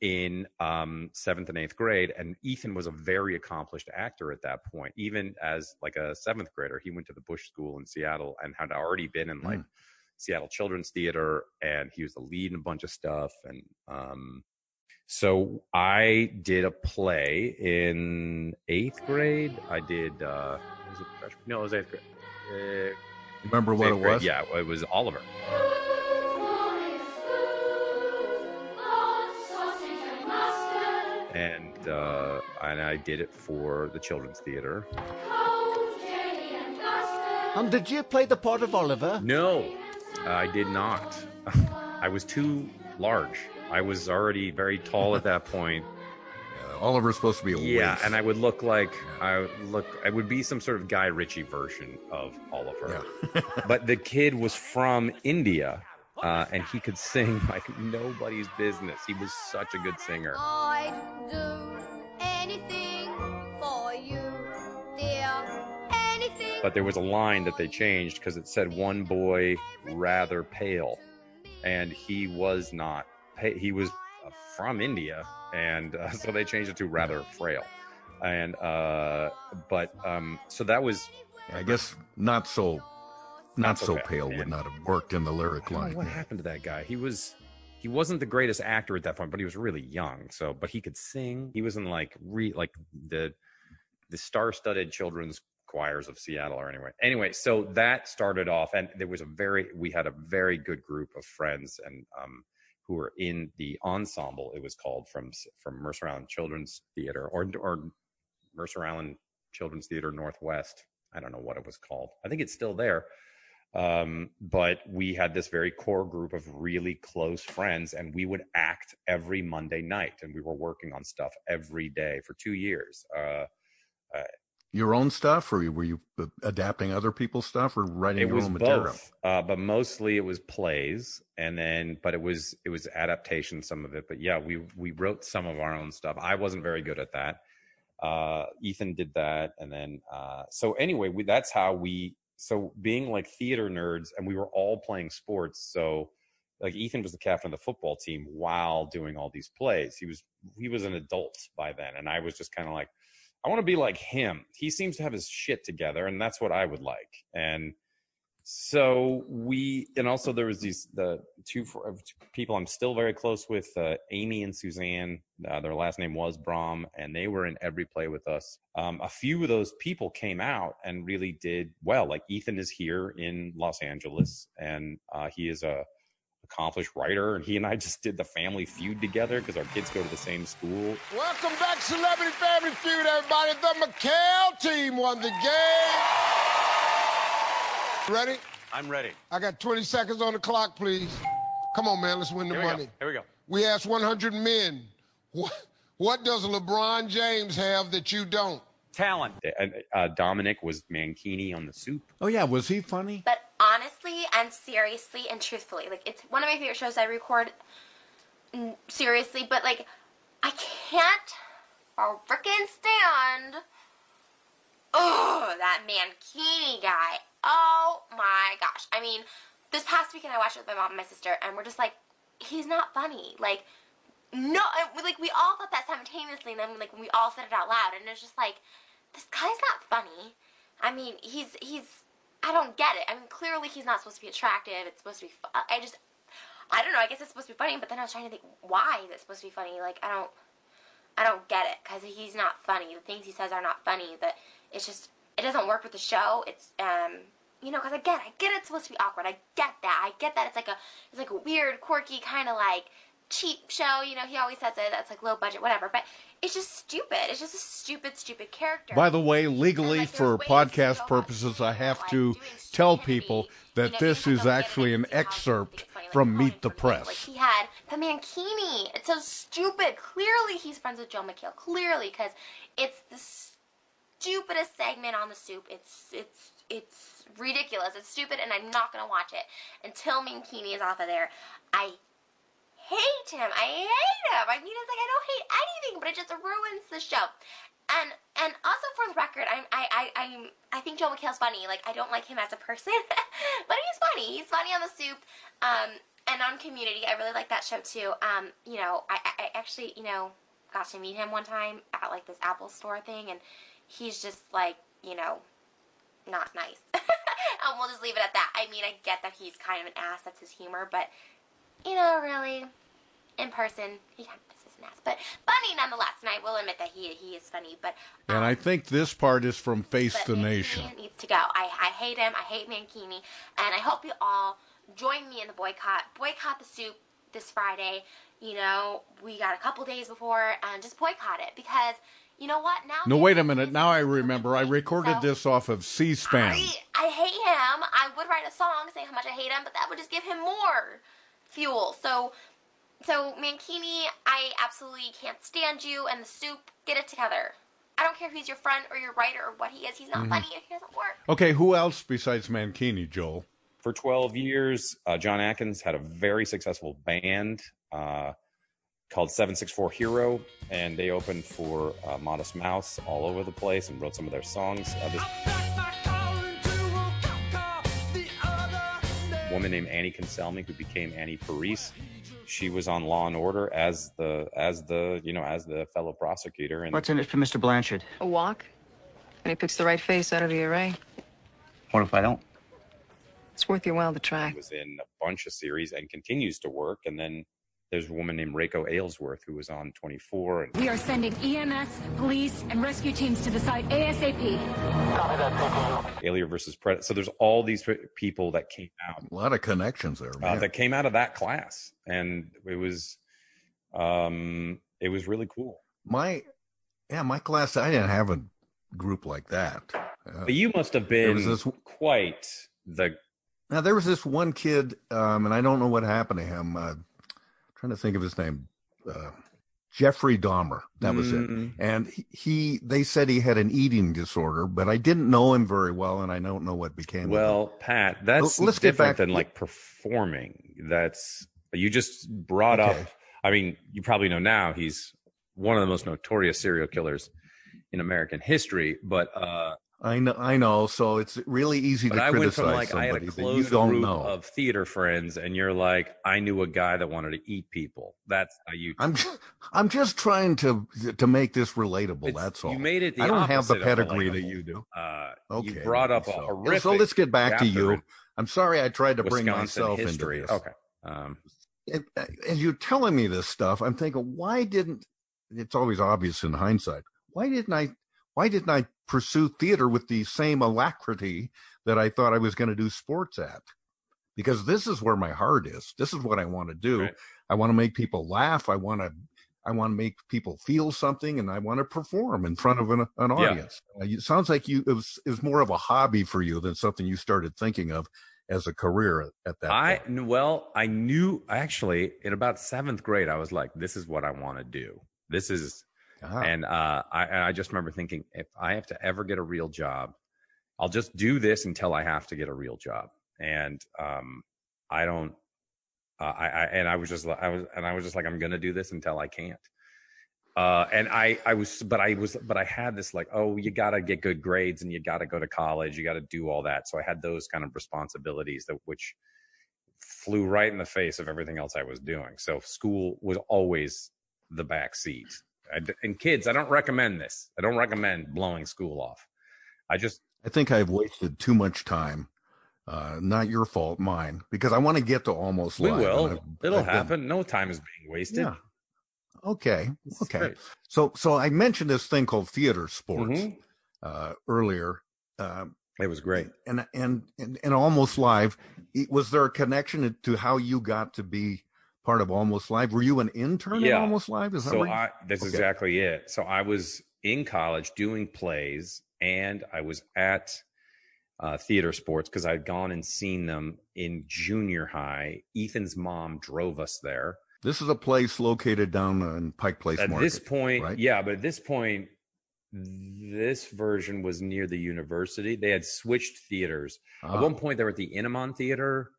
in um, seventh and eighth grade. And Ethan was a very accomplished actor at that point. Even as like a seventh grader, he went to the Bush School in Seattle and had already been in like Seattle Children's Theater, and he was the lead in a bunch of stuff. And um, so I did a play in eighth grade. I did. Uh, was it freshman? No, it was eighth grade. Uh, Remember what eighth it grade. was? Yeah, it was Oliver. and uh, and I did it for the Children's Theater. And did you play the part of Oliver? No, I did not. I was too large. I was already very tall at that point. Oliver's supposed to be a Yeah, waif. and I would look like I would look. I would be some sort of Guy Ritchie version of Oliver. yeah. but the kid was from India, uh, and he could sing like nobody's business. He was such a good singer. I'd do anything for you, dear. Anything. But there was a line that they changed because it said "one boy rather pale," and he was not. Pa- he was uh, from India, and uh, so they changed it to rather frail. And uh, but um, so that was. I guess not so, not so okay, pale would not have worked in the lyric line. what happened to that guy. He was he wasn't the greatest actor at that point, but he was really young. So, but he could sing. He was in like re like the the star-studded children's choirs of Seattle or anyway. Anyway, so that started off, and there was a very we had a very good group of friends and um who were in the ensemble. It was called from from Mercer Island Children's Theater or or Mercer Island Children's Theater Northwest. I don't know what it was called. I think it's still there. Um, but we had this very core group of really close friends, and we would act every Monday night, and we were working on stuff every day for two years. Uh, uh, Your own stuff, or were you adapting other people's stuff, or writing it your own material? both, uh, but mostly it was plays, and then but it was it was adaptation some of it. But yeah, we we wrote some of our own stuff. I wasn't very good at that. Uh, Ethan did that, and then uh, so anyway, we, that's how we. So being like theater nerds, and we were all playing sports. So like Ethan was the captain of the football team while doing all these plays. He was he was an adult by then, and I was just kind of like, I want to be like him. He seems to have his shit together, and that's what I would like. And so we, and also there was these the two, people I'm still very close with, uh, Amy and Suzanne. Uh, their last name was Brom, and they were in every play with us. Um, a few of those people came out and really did well. Like Ethan is here in Los Angeles, and uh, he is a accomplished writer, and he and I just did the Family Feud together because our kids go to the same school. Welcome back, Celebrity Family Feud, everybody. The McHale team won the game. Ready? I'm ready. I got 20 seconds on the clock, please. Come on, man. Let's win the Here we go. money. Here we go. We asked 100 men, what, what does LeBron James have that you don't? Talent. And uh, Dominic was Mankini on the soup. Oh yeah, was he funny? But honestly and seriously and truthfully, like it's one of my favorite shows I record. Seriously, but like I can't frickin' stand. Oh, that Mankini guy. Oh my gosh. I mean, this past weekend I watched it with my mom and my sister, and we're just like, he's not funny. Like, no, uh, we- like we all thought that simultaneously, and then like we all said it out loud, and it's just like, this guy's not funny. I mean, he's he's. I don't get it. I mean, clearly he's not supposed to be attractive. It's supposed to be. I just. I don't know. I guess it's supposed to be funny, but then I was trying to think, why is it supposed to be funny? Like, I don't. I don't get it because he's not funny. The things he says are not funny. But it's just it doesn't work with the show. It's um you know because I get I get it's supposed to be awkward. I get that. I get that it's like a it's like a weird quirky kind of like cheap show. You know he always says it. That's like low budget whatever. But it's just stupid. It's just a stupid stupid character. By the way, legally for podcast purposes, I have to tell people that this is actually an excerpt from Meet the Like Press. he had the Mankini. It's so stupid. Clearly he's friends with Joe McHale. Clearly because it's the stupidest segment on the soup. It's it's it's ridiculous. It's stupid, and I'm not gonna watch it until Mankini is off of there. I hate him. I hate him. I mean, it's like I don't hate anything, but it just ruins the show. And and also for the record, I'm I I I'm, I think Joe McHale's funny. Like I don't like him as a person, but he's funny. He's funny on the soup. Um, and on Community, I really like that show too. Um, you know, I, I I actually you know got to meet him one time at like this Apple store thing, and he's just like you know not nice. and we'll just leave it at that. I mean, I get that he's kind of an ass. That's his humor, but you know, really, in person, he kind of is an ass. But funny nonetheless, and I will admit that he he is funny. But And I um, think this part is from Face the Mankini Nation. needs to go. I, I hate him. I hate Mankini. And I hope you all join me in the boycott. Boycott the soup this Friday. you know, we got a couple days before and just boycott it because you know what? Now No, wait a minute. Now I remember. I recorded So- this off of C-SPAN. I, I hate him. I would write a song saying how much I hate him, but that would just give him more fuel. So, so Mankini, I absolutely can't stand you and the soup. Get it together. I don't care if he's your friend or your writer or what he is. He's not Mhm. funny. He doesn't work. Okay, who else besides Mankini, Joel? For 12 years, uh, John Atkins had a very successful band uh, called 764 Hero, and they opened for uh, Modest Mouse all over the place and wrote some of their songs. Uh, this woman named Annie Conselmi, who became Annie Parisse, she was on Law and Order as the as the you know as the fellow prosecutor, and What's in it for Mr. Blanchard? A walk? And he picks the right face out of the array. What if I don't? It's worth your while to try. He was in a bunch of series and continues to work. And then there's a woman named Reiko Aylesworth who was on 24 and We are sending EMS, police, and rescue teams to the site ASAP. Alien versus Predator. So there's all these people that came out. A lot of connections there, uh, man. that came out of that class, and it was, um, it was really cool. My, yeah, my class. I didn't have a group like that. Uh, But you must have there been was this- quite the. Now there was this one kid, um, and I don't know what happened to him. Uh, trying to think of his name, uh, Jeffrey Dahmer. That was Mm. it. And he, he, they said he had an eating disorder, but I didn't know him very well, and I don't know what became. of him. Well, Pat, that's let's get different back- than like performing. That's you just brought up. I mean, you probably know now he's one of the most notorious serial killers in American history. But uh, I know, I know. So it's really easy but to I went criticize from like I had somebody a that you close don't group know. of theater friends, and you're like, I knew a guy that wanted to eat people. That's how you. I'm just, I'm just trying to to make this relatable. that's all. you made it the I don't have the pedigree that you do. Uh, Okay, you brought up a so- horrific. So let's get back to you. I'm sorry I tried to bring myself history. into this. Okay. Um, And, and you're telling me this stuff. I'm thinking, why didn't? It's always obvious in hindsight. Why didn't I? Why didn't I pursue theater with the same alacrity that I thought I was going to do sports at? Because this is where my heart is. This is what I want to do. I want to make people laugh. I want to. I want to make people feel something, and I want to perform in front of an, an audience. Uh, It sounds like you it was, it more of a hobby for you than something you started thinking of as a career at, at that I point. well, I knew actually in about seventh grade, I was like, "This is what I want to do. This is," Ah. and uh, I, I just remember thinking, if I have to ever get a real job, I'll just do this until I have to get a real job. And um, I don't. Uh, I, I and I was just I was and I was just like, I'm gonna do this until I can't. Uh, and I, I was, but I was, but I had this like, oh, you got to get good grades and you got to go to college, you got to do all that. So I had those kind of responsibilities that which flew right in the face of everything else I was doing. So school was always the back seat. I and kids, I don't recommend this. I don't recommend blowing school off. I just, I think I've wasted too much time. Uh, not your fault, mine, because I want to get to almost we live. will. It'll I've been- happen. No time is being wasted. Yeah. Okay. Okay. So, so I mentioned this thing called theater sports Mhm. uh, earlier. Um, it was great. And, and and and almost live. Was there a connection to how you got to be part of Almost Live? Were you an intern at Almost Live? Is that so I, that's Okay. exactly it. So I was in college doing plays, and I was at uh, theater sports because I'd gone and seen them in junior high. Ethan's mom drove us there. This is a place located down in Pike Place At Market. this point, right? yeah, but at this point, this version was near the university. They had switched theaters. At Ah. one point, they were at the Intiman Theater.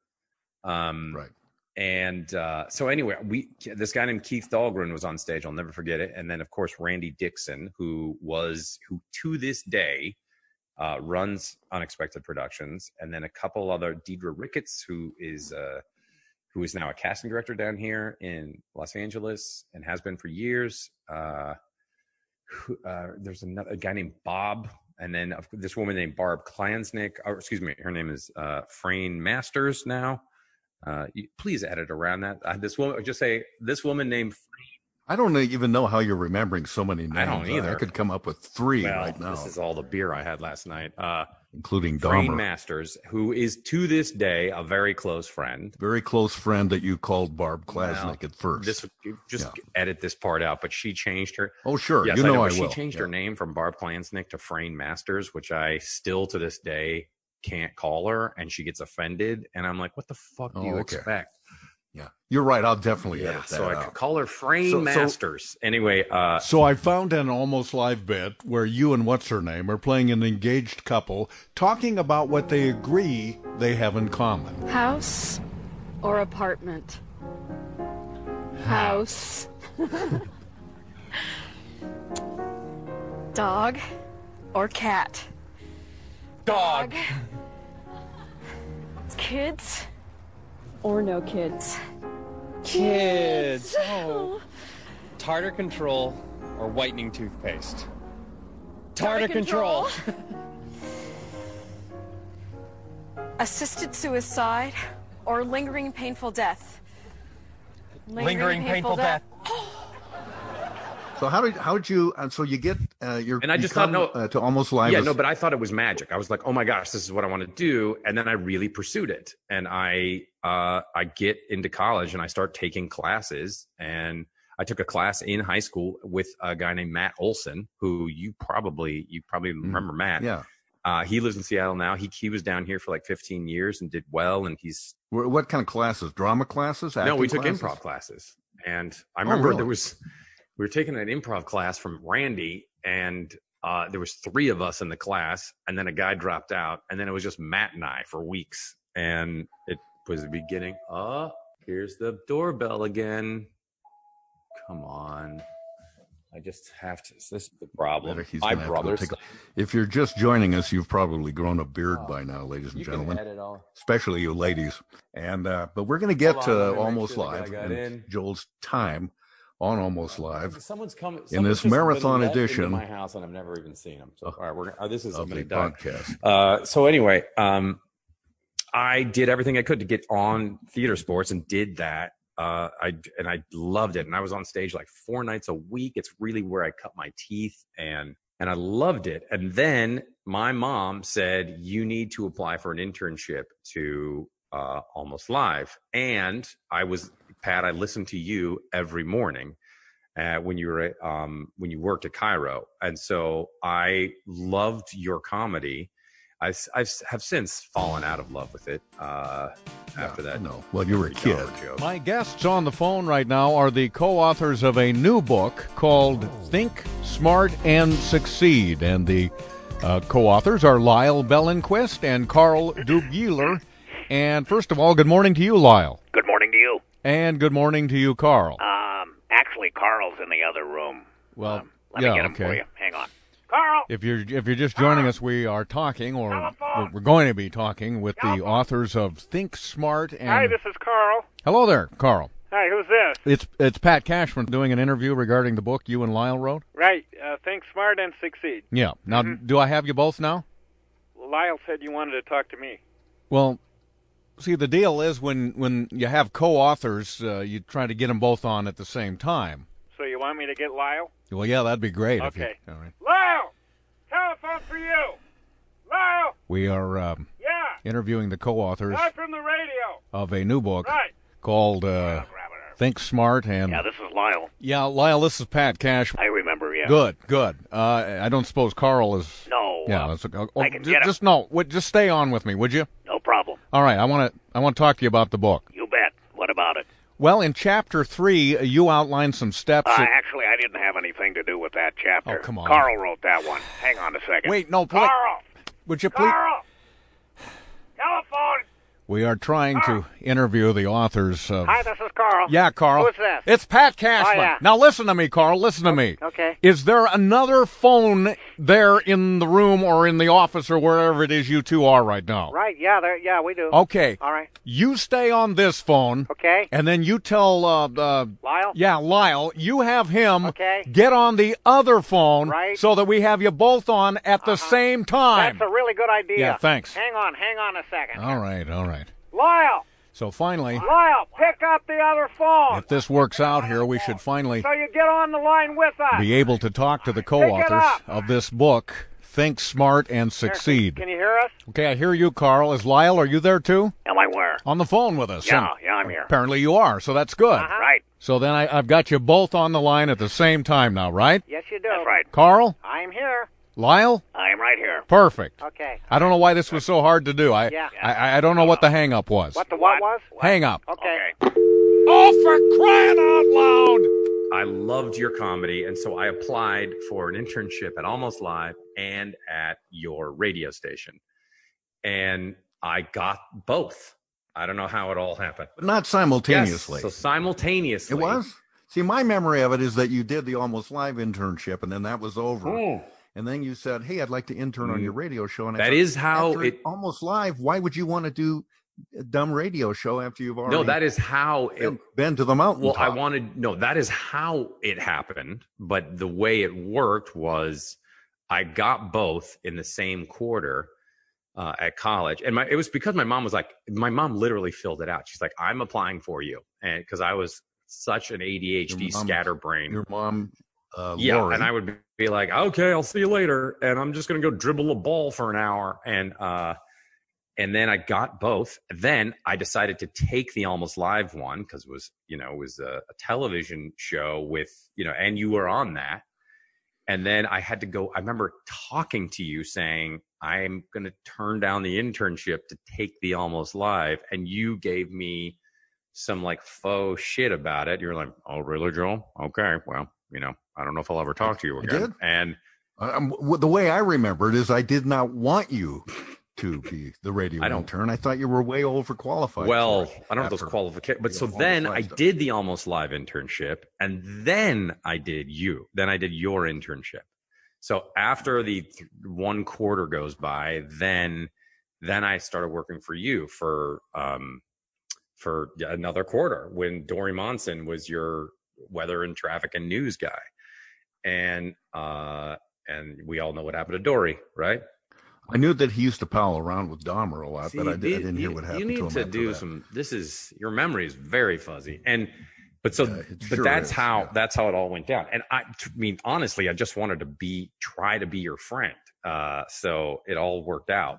Um, right. And uh, so anyway, we this guy named Keith Dahlgren was on stage. I'll never forget it. And then of course Randy Dixon, who was who to this day uh, runs Unexpected Productions, and then a couple other Deidre Ricketts, who is uh, who is now a casting director down here in Los Angeles and has been for years. Uh, who, uh, there's another a guy named Bob, and then this woman named Barb Klansnick. Or excuse me, her name is uh, Frayne Masters now. Uh, you, please edit around that. Uh, this woman, just say this woman named. I don't even know how you're remembering so many names. I don't either. I could come up with three Well, right now. This is all the beer I had last night. Uh, including Dahmer. Masters, who is to this day a very close friend. Very close friend that you called Barb Klasnick Now, at first. This just edit this part out, but she changed her. Oh, sure. Yes, You know but I She will. changed her name from Barb Klansnick to Frayne Masters, which I still to this day can't call her, and she gets offended, and I'm like, "What the fuck do Oh, you okay. expect?" Yeah, you're right. I'll definitely Yeah, edit that so I could call her Frame So- so- Masters. anyway, uh, So I found an almost live bit where you and what's her name are playing an engaged couple talking about what they agree they have in common. House or apartment? House. Dog or cat? Dog. Kids or no kids? Kids. Oh. Tartar control or whitening toothpaste? Tartar, Tartar control. Assisted suicide or lingering painful death? Lingering painful death. Oh. So how did how did you? Uh, so you get uh, your and I just thought no uh, to almost live. Yeah, no, but I thought it was magic. I was like, oh my gosh, this is what I want to do, and then I really pursued it, and I uh, I get into college and I start taking classes, and I took a class in high school with a guy named Matt Olson, who you probably you probably remember Matt. Yeah. Uh, he lives in Seattle now. He he was down here for like 15 years and did well, and he's What kind of classes? Drama classes? no, we took classes? improv classes, and I Oh, remember really? there was we were taking an improv class from Randy, and uh, there was three of us in the class, and then a guy dropped out, and then it was just Matt and I for weeks, and it was the beginning. Oh, here's the doorbell again. Come on. I just have to. This is the problem. He's My gonna have to go brothers. take if you're just joining us, you've probably grown a beard by now, ladies and Oh. Gentlemen. Especially you ladies. And uh, but we're going to get to almost sure live in. Joel's time on almost live. Someone's coming in this marathon edition my house, and I've never even seen them. So, all right, we're oh, this is of I'm the gonna die. podcast. Uh, so anyway, um, I did everything I could to get on theater sports and did that. Uh, I and I loved it, and I was on stage like four nights a week. It's really where I cut my teeth, and and I loved it. And then my mom said, "You need to apply for an internship to uh, Almost Live." And I was Pat. I listened to you every morning uh, when you were um, when you worked at KIRO, and so I loved your comedy. I have since fallen out of love with it uh, after that. No, well, you were a kid. My guests on the phone right now are the co authors of a new book called Think Smart and Succeed. And the uh, co authors are Lyle Bellenquist and Carl Dubgieler. And first of all, good morning to you, Lyle. Good morning to you. And good morning to you, Carl. Um, actually, Carl's in the other room. Well, Let yeah, me get him okay. for you. Hang on. Carl. If you're if you're just joining us, we are talking, or we're- we're going to be talking with the authors of Think Smart and. Hi, this is Carl. Hello there, Carl. Hi, who's this? It's it's Pat Cashman doing an interview regarding the book you and Lyle wrote. Right. Uh, think smart and succeed. Yeah. Now, Mm-hmm. do I have you both now? Lyle said you wanted to talk to me. Well, see, the deal is when when you have co-authors, uh, you try to get them both on at the same time. So you want me to get Lyle? Well, yeah, that'd be great. if you- Okay. all right. Lyle! Telephone for you! Lyle! We are um, Yeah! interviewing the co-authors Live from the radio! of a new book Right. called uh, Think Smart and. Yeah, this is Lyle. Yeah, Lyle, this is Pat Cash. I remember, yeah. Good, good. Uh, I don't suppose Carl is. No. Yeah, uh, that's, oh, I can ju- get him. just no. Wait, just stay on with me, would you? No problem. All right, I want to. I want to talk to you about the book. You bet. What about it? Well, in chapter three, uh, you outline some steps. Uh, that- actually, I didn't have anything to do with that chapter. Oh, come on. Carl wrote that one. Hang on a second. Wait, no, please. Carl! would you please? Carl! Telephone! We are trying to interview the authors of. Hi, this is Carl. Yeah, Carl. Who's this? It's Pat Cashman. Oh, yeah. Now listen to me, Carl. Listen to me. Okay. Is there another phone there in the room or in the office or wherever it is you two are right now? Right, yeah, there, yeah, we do. Okay. All right. You stay on this phone. Okay. And then you tell uh, uh Lyle? Yeah, Lyle, you have him Okay. get on the other phone Right. so that we have you both on at the same time. That's a really good idea. Yeah, thanks. Hang on, hang on a second. All right, all right. Lyle! So finally, Lyle, pick up the other phone! if this works out here, we should finally So you get on the line with us! be able to talk to the co-authors of this book, Think Smart and Succeed. Can you hear us? Okay, I hear you, Carl. Is Lyle, are you there too? Am I where? On the phone with us. Yeah, And yeah, I'm here. Apparently you are, so that's good. Uh-huh. Right. So then I, I've got you both on the line at the same time now, right? Yes, you do. That's right. Carl? I'm here. Lyle? I am right here. Perfect. Okay. I don't know why this was so hard to do. I Yeah. I, I don't know what the hang up was. What the what, was? Hang up. Okay. Oh, for crying out loud! I loved your comedy, and so I applied for an internship at Almost Live and at your radio station. And I got both. I don't know how it all happened. But not simultaneously. Yes, so simultaneously. It was? See, my memory of it is that you did the almost live internship and then that was over. Oh. And then you said, Hey, I'd like to intern on your radio show. And That thought, is how it- almost live. Why would you want to do a dumb radio show after you've already No, that is how it been, been to the mountain? Well, I wanted no, that is how it happened. But the way it worked was I got both in the same quarter uh, at college, and my it was because my mom was like, my mom literally filled it out. She's like, I'm applying for you, and because I was such an ADHD Your mom- scatterbrain. Your mom, uh, yeah, and I would be like, okay, I'll see you later, and I'm just gonna go dribble a ball for an hour, and uh, and then I got both. Then I decided to take the almost live one because it was you know it was a, a television show with you know, and you were on that. And then I had to go. I remember talking to you saying, I'm going to turn down the internship to take the almost live. And you gave me some like faux shit about it. You're like, oh, really, Joel? Okay. Well, you know, I don't know if I'll ever talk to you again. And um, the way I remember it is I did not want you to be the radio I don't- intern. I thought you were way overqualified. Well, I don't know those qualifications, but so then I stuff. did the almost live internship, and then I did you. Then I did your internship. So after the th- one quarter goes by, then then I started working for you for um for another quarter when Dori Monson was your weather and traffic and news guy, and uh and we all know what happened to Dori, right? I knew that he used to pal around with Dahmer a lot, but I, did, I didn't hear what happened You to need him. to do that. some. This is your memory is very fuzzy, and but so but sure that's is, how that's how it all went down. And I, t- mean, honestly, I just wanted to be try to be your friend. Uh, so it all worked out.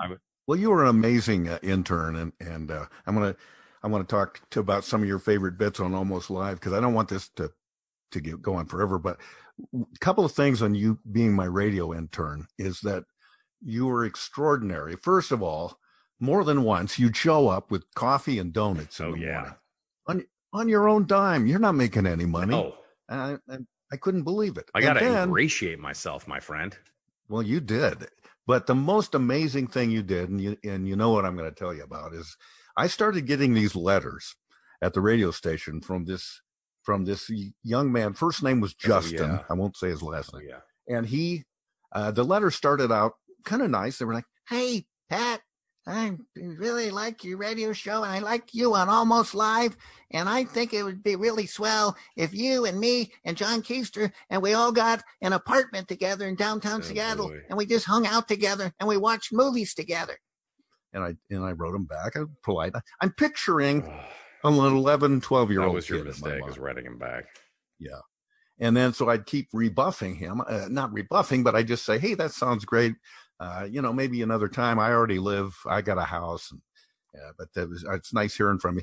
I would, Well, you were an amazing uh, intern, and and uh, I'm gonna I want to talk to about some of your favorite bits on Almost Live because I don't want this to to get go on forever. But a couple of things on you being my radio intern is that you were extraordinary. First of all, more than once you'd show up with coffee and donuts Oh, yeah. morning on on your own dime. You're not making any money. No. And I, and I couldn't believe it. I And got to ingratiate myself, my friend. well, you did. But the most amazing thing you did, and you and you know what I'm going to tell you about, is I started getting these letters at the radio station from this from this young man. First name was Justin. yeah. I won't say his last name. Yeah. And he, uh, the letter started out kind of nice. They were like, Hey, Pat, I really like your radio show and I like you on Almost Live. And I think it would be really swell if you and me and John Keister and we all got an apartment together in downtown Seattle boy. and we just hung out together and we watched movies together. and I and I wrote him back. I'm polite. I'm picturing an 11, 12 year That old. was your kid in my mistake, is writing him back. Yeah. And then so I'd keep rebuffing him, uh, not rebuffing, but I just say, "Hey, that sounds great. Uh, you know, maybe another time. I already live. I got a house, and yeah, but that was it's nice hearing from you."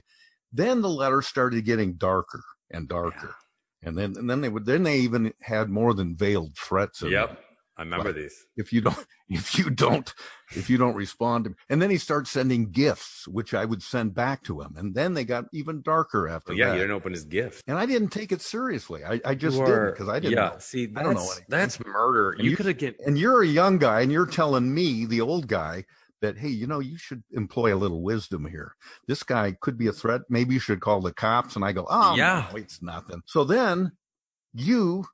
Then the letter started getting darker and darker, and then and then they would then they even had more than veiled threats. in them. I remember Like, these. If you don't, if you don't, if you don't respond to, and then he starts sending gifts, which I would send back to him, and then they got even darker after But yeah, that. you didn't open his gift. And I didn't take it seriously. I, I just You didn't because I didn't yeah, know. see, I don't know that's- anything. that's murder. And You coulda get- And you're a young guy, and you're telling me, the old guy, that hey, you know, you should employ a little wisdom here. This guy could be a threat. Maybe you should call the cops. And I go, oh, Yeah. no, it's nothing. So then you,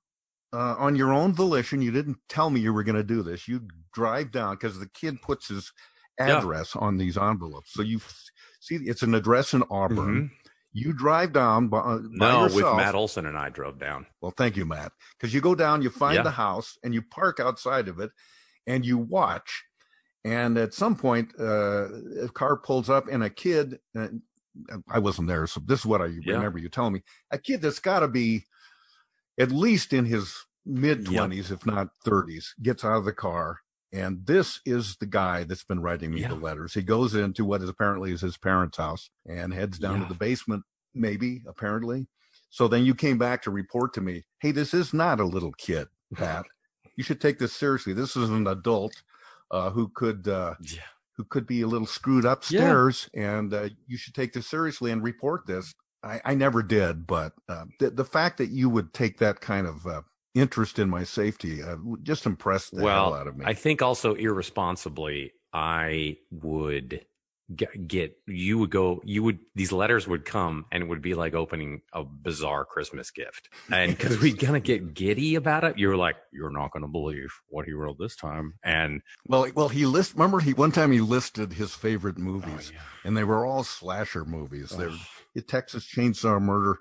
uh, on your own volition, you didn't tell me you were going to do this. You drive down because the kid puts his Yeah. address on these envelopes. So you f- see, it's an address in Auburn. Mhm. You drive down by, uh, by No, with. Matt Olson and I drove down. Well, thank you, Matt. Because you go down, you find Yeah. the house, and you park outside of it, and you watch. And at some point, uh, a car pulls up, and a kid. Uh, I wasn't there, so this is what I Yeah. remember you telling me. A kid that's got to be at least in his mid 20s, if not 30s, gets out of the car. And this is the guy that's been writing me Yeah. the letters. He goes into what is apparently is his parents' house and heads down Yeah. to the basement, maybe, apparently. So then you came back to report to me, hey, this is not a little kid, Pat. you should take this seriously. This is an adult uh, who could uh, who could be a little screwed upstairs, and uh, you should take this seriously and report this. I, I never did, but uh, the, the fact that you would take that kind of uh, interest in my safety uh, just impressed the well, hell out of me. I think also irresponsibly, I would get, get you would go you would these letters would come and it would be like opening a bizarre Christmas gift, and because we're gonna get giddy about it, you're like, "You're not gonna believe what he wrote this time," and Well, well, he list. Remember, he one time he listed his favorite Oh, movies, and they were all slasher movies. They're Texas Chainsaw Murder,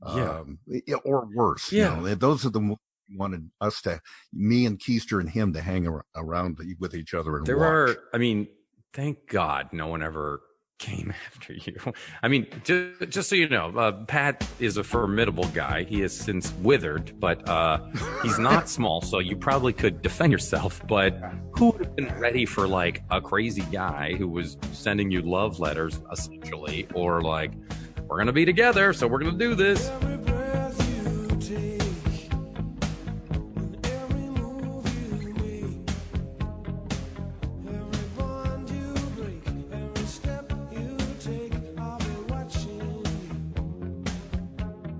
Yeah. um, or worse. you Yeah. know, those are the wanted us to, me and Keister and him to hang ar- around with each other and there watch. are i mean thank god no one ever came after you. I mean just, just so you know uh, pat is a formidable guy. He has since withered but uh, he's not small so you probably could defend yourself but who would have been ready for like a crazy guy who was sending you love letters essentially or like we're gonna be together so we're gonna do this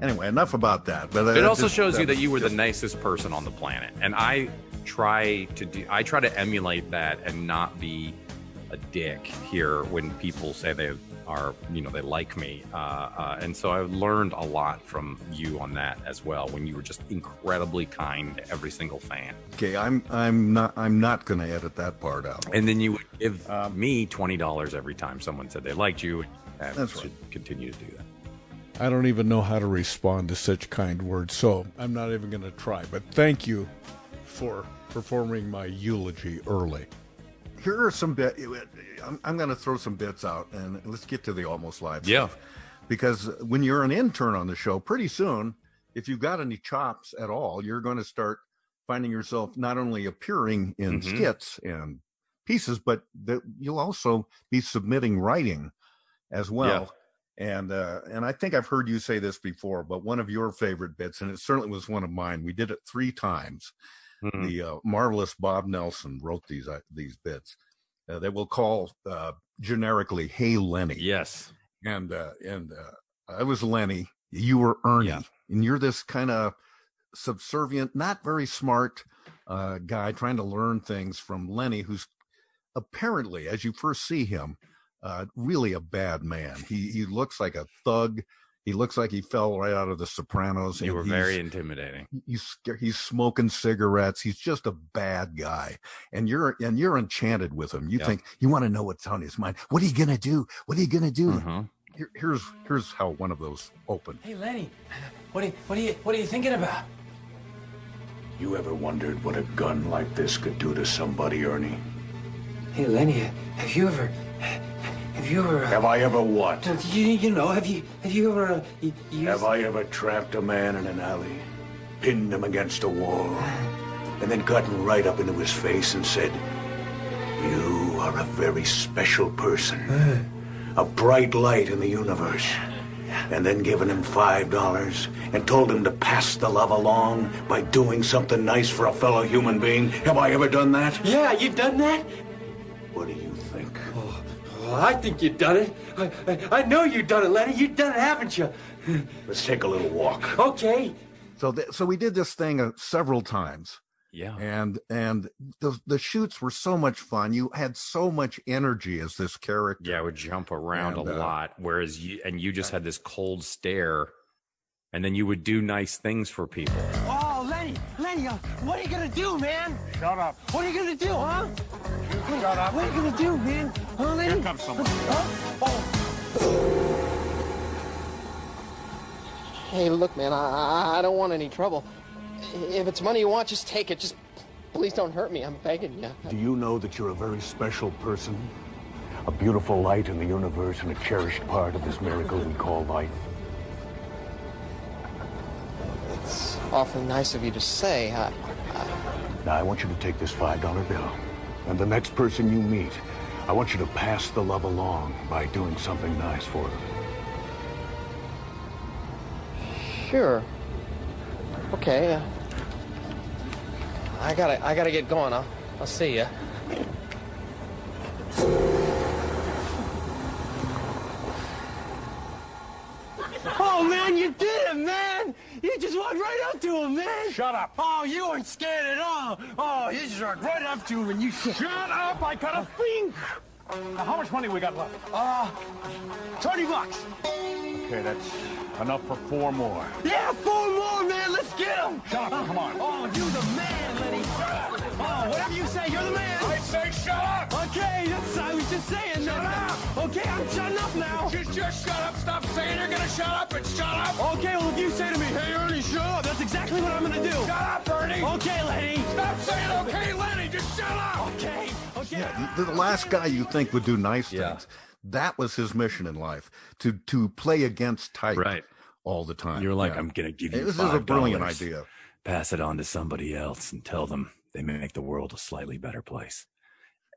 Anyway, enough about that. But it that also just- shows you that you were the nicest person on the planet and i try to do i try to emulate that and not be a dick here when people say they are you know they like me uh, uh, and so i've learned a lot from you on that as well when you were just incredibly kind to every single fan Okay, I'm I'm not I'm not going to edit that part out. and then you would give me $20 every time someone said they liked you and That's should continue to do that I don't even know how to respond to such kind words, so I'm not even going to try. But thank you for performing my eulogy early. Here are some bits. I'm, I'm going to throw some bits out, and let's get to the almost live. Yeah. stuff. Because when you're an intern on the show, pretty soon, if you've got any chops at all, you're going to start finding yourself not only appearing in Mhm. skits and pieces, but that you'll also be submitting writing as well. And uh, and I think I've heard you say this before, but one of your favorite bits, and it certainly was one of mine. We did it three times. Mhm. The uh, marvelous Bob Nelson wrote these uh, these bits uh, that we'll call uh, generically "Hey Lenny." Yes, and uh, and uh, I was Lenny. You were Ernie, and you're this kind of subservient, not very smart uh, guy trying to learn things from Lenny, who's apparently, as you first see him, uh, really a bad man. He he looks like a thug. He looks like he fell right out of The Sopranos. you and were very intimidating he's he's smoking cigarettes. He's just a bad guy, and you're and you're enchanted with him. You Yep. think you want to know what's on his mind. What are you gonna do? What are you gonna do? Uh-huh. Here, here's here's how one of those opened. Hey, Lenny, what are you, what are you, what are you thinking about? You ever wondered what a gun like this could do to somebody, Ernie? Hey, Lenny, have you ever, have you ever? Uh, Have I ever what? You, you know, have you, have you ever? Uh, you Have I ever trapped a man in an alley, pinned him against a wall, and then gotten right up into his face and said, You are a very special person, a bright light in the universe, and then given him five dollars and told him to pass the love along by doing something nice for a fellow human being? Have I ever done that? Yeah, you've done that? What do you? Well, I think you've done it. I, I, I know you've done it, Lenny. You've done it, haven't you? Let's take a little walk. Okay. So th- so we did this thing uh, several times. Yeah. And and the the shoots were so much fun. You had so much energy as this character. Yeah, I would jump around And, a uh, lot. Whereas you and you just had this cold stare, and then you would do nice things for people. Oh, Lenny, Lenny, uh, what are you gonna do, man? Shut up. What are you gonna do, huh? You shut up. What are you gonna do, man? Huh, Lenny? Here comes someone. Hey, look, man, I, I don't want any trouble. If it's money you want, just take it. Just please don't hurt me. I'm begging you. Do you know that you're a very special person? A beautiful light in the universe and a cherished part of this miracle we call life? Awfully nice of you to say. I, Now, I want you to take this $5 bill, and the next person you meet, I want you to pass the love along by doing something nice for them. sure. Okay. Uh, I gotta, I gotta get going. I'll, I'll see ya. Oh man, you did it, man! You just walked right up to him, man! Shut up! Oh, you weren't scared at all! Oh, you just right up to him and you shut up! I got a think! Now, how much money we got left? Uh, 20 bucks. Okay, that's enough for four more. Yeah, four more, man! Let's get them. Shut up, come on. Oh, you the man, up! Oh, whatever you say, you're the man! I say shut up! Okay, that's I was just saying. Shut that. up! Okay, I'm shutting up now. Just, just shut up. Stop saying you're gonna shut up and shut up. Okay, well, if you say to me, hey, Ernie, shut up, that's exactly what I'm gonna do. Shut up, Ernie. Okay, Lenny. Stop saying okay, Lenny. Just shut up. Okay, okay. Yeah, the the last guy you think would do nice things. That was his mission in life to to play against type Right. all the time. You're like, Yeah. I'm gonna give you. This is a brilliant idea. Pass it on to somebody else and tell them they make the world a slightly better place.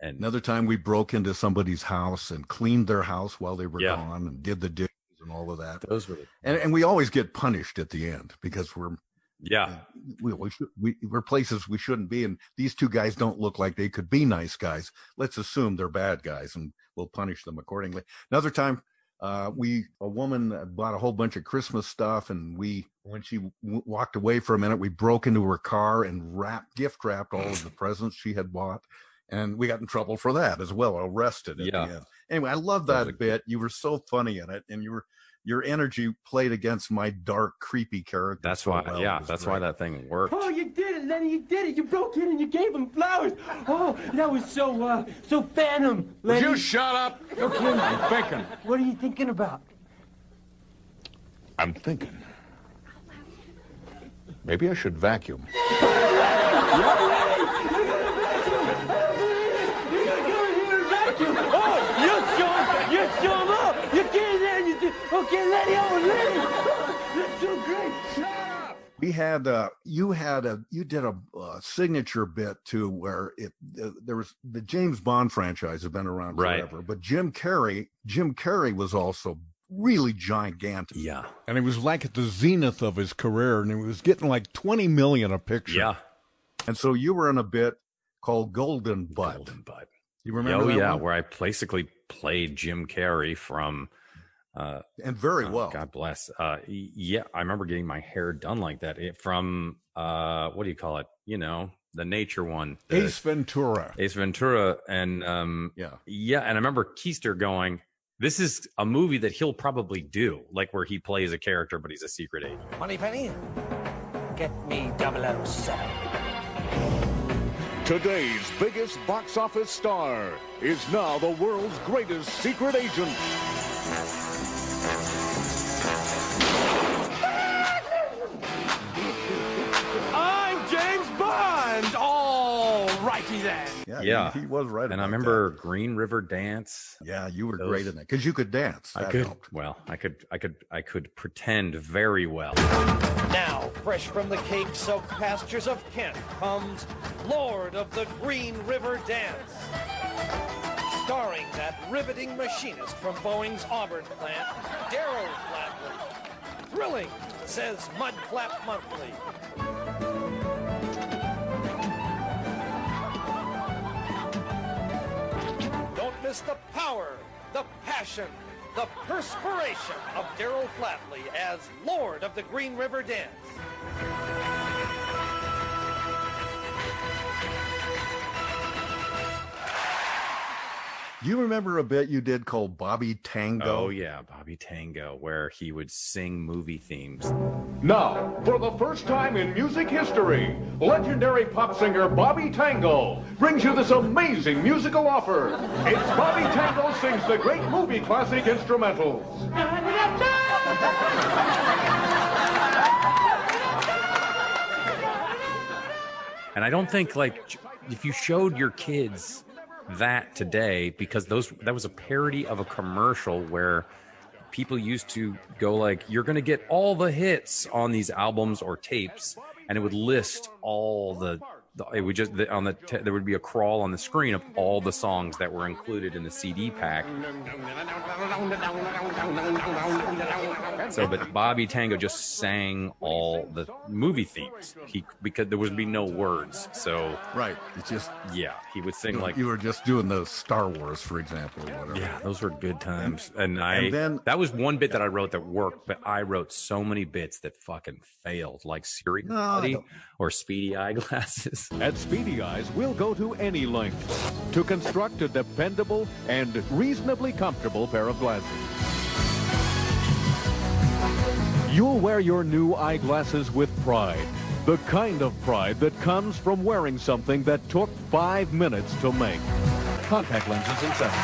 And Another time we broke into somebody's house and cleaned their house while they were Yeah. gone and did the dishes and all of that. Those were the And, and we always get punished at the end because we're yeah, uh, we, we should, we, we're places we shouldn't be. And these two guys don't look like they could be nice guys. Let's assume they're bad guys and we'll punish them accordingly. Another time, uh, we, a woman bought a whole bunch of Christmas stuff and we, when she w- walked away for a minute, we broke into her car and wrapped, gift wrapped all of the presents she had bought. And we got in trouble for that as well, arrested Yeah. Anyway, I love That that a- bit. You were so funny in it and you were, your energy played against my dark, creepy character. that's so why. well. Yeah, that's great. why that thing worked. Oh, you did it, Lenny. You did it. You broke in and you gave him flowers. Oh, that was so, uh, so phantom, Would you shut up? You're kidding. I'm. What are you thinking about? I'm thinking. Maybe I should vacuum. Okay, Lenny. Oh, Lenny. That's so great. Shut up. we had uh you had a you did a, uh signature bit too where it uh, there was the James Bond franchise has been around Right. forever but Jim Carrey Jim Carrey was also really gigantic Yeah, And he was like at the zenith of his career, and he was getting like 20 million a picture. yeah. and so you were in a bit called Golden Butt Golden Bud. you remember Oh that yeah, one? where I basically played Jim Carrey from. Uh, and very oh, well God bless. Uh, yeah, I remember getting my hair done like that it, from uh, what do you call it? You know, the nature one. the- Ace Ventura. Ace Ventura, and um, yeah yeah, and I remember Keister going, "This is a movie that he'll probably do, like where he plays a character, but he's a secret agent." Money Penny, get me 007. Today's biggest box office star is now the world's greatest secret agent. Righty yeah Yeah. he, he was right And I about remember Green River Dance. yeah you were those- great in that because you could dance I could, helped. well, I could, I could, I could pretend very well. Now, fresh from the cake-soaked pastures of Kent comes Lord of the Green River Dance. Starring that riveting machinist from Boeing's Auburn plant, Daryl Flatley. Thrilling, says Mudflap Monthly. Don't miss the power, the passion, the perspiration of Daryl Flatley as Lord of the Green River Dance. You remember a bit you did called Bobby Tango Oh yeah, Bobby Tango, where he would sing movie themes. Now, for the first time in music history, legendary pop singer Bobby Tango brings you this amazing musical offer. It's Bobby Tango sings the great movie classic instrumentals. And I don't think like if you showed your kids that today, because those that was a parody of a commercial where people used to go like, "You're going to get all the hits on these albums or tapes," and it would list all the. It would just the, on the t- there would be a crawl on the screen of all the songs that were included in the CD pack. So, but Bobby Tango just sang all the movie themes. He because there would be no words. So right, it's just yeah, he would sing you, like you were just doing the Star Wars, for example, or whatever. yeah, those were good times. And, I and then- that was one bit that I wrote that worked, but I wrote so many bits that fucking failed, like Siri No, I Buddy don't- or Speedy Eyeglasses. At Speedy Eyes, we'll go to any length to construct a dependable and reasonably comfortable pair of glasses. You'll wear your new eyeglasses with pride. The kind of pride that comes from wearing something that took five minutes to make. Contact lenses and seven.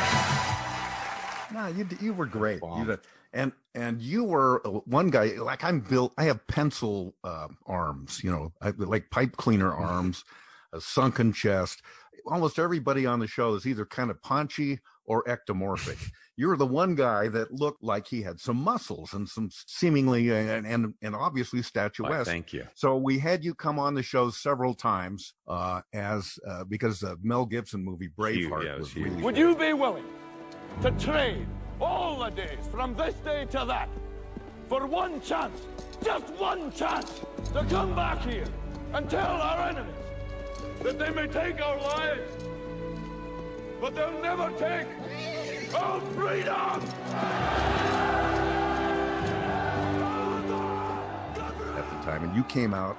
No, you, you were great. You did- and and you were uh, one guy like I'm built. I have pencil uh, arms, you know, I, like pipe cleaner arms, a sunken chest. Almost everybody on the show is either kind of paunchy or ectomorphic. You're the one guy that looked like he had some muscles and some seemingly and and, and obviously statuesque. thank you. So we had you come on the show several times uh, as uh, because the Mel Gibson movie Braveheart yeah, was was really Would you be willing to trade all the days from this day to that for one chance, just one chance, to come back here and tell our enemies that they may take our lives, but they'll never take our freedom? at the time, and you came out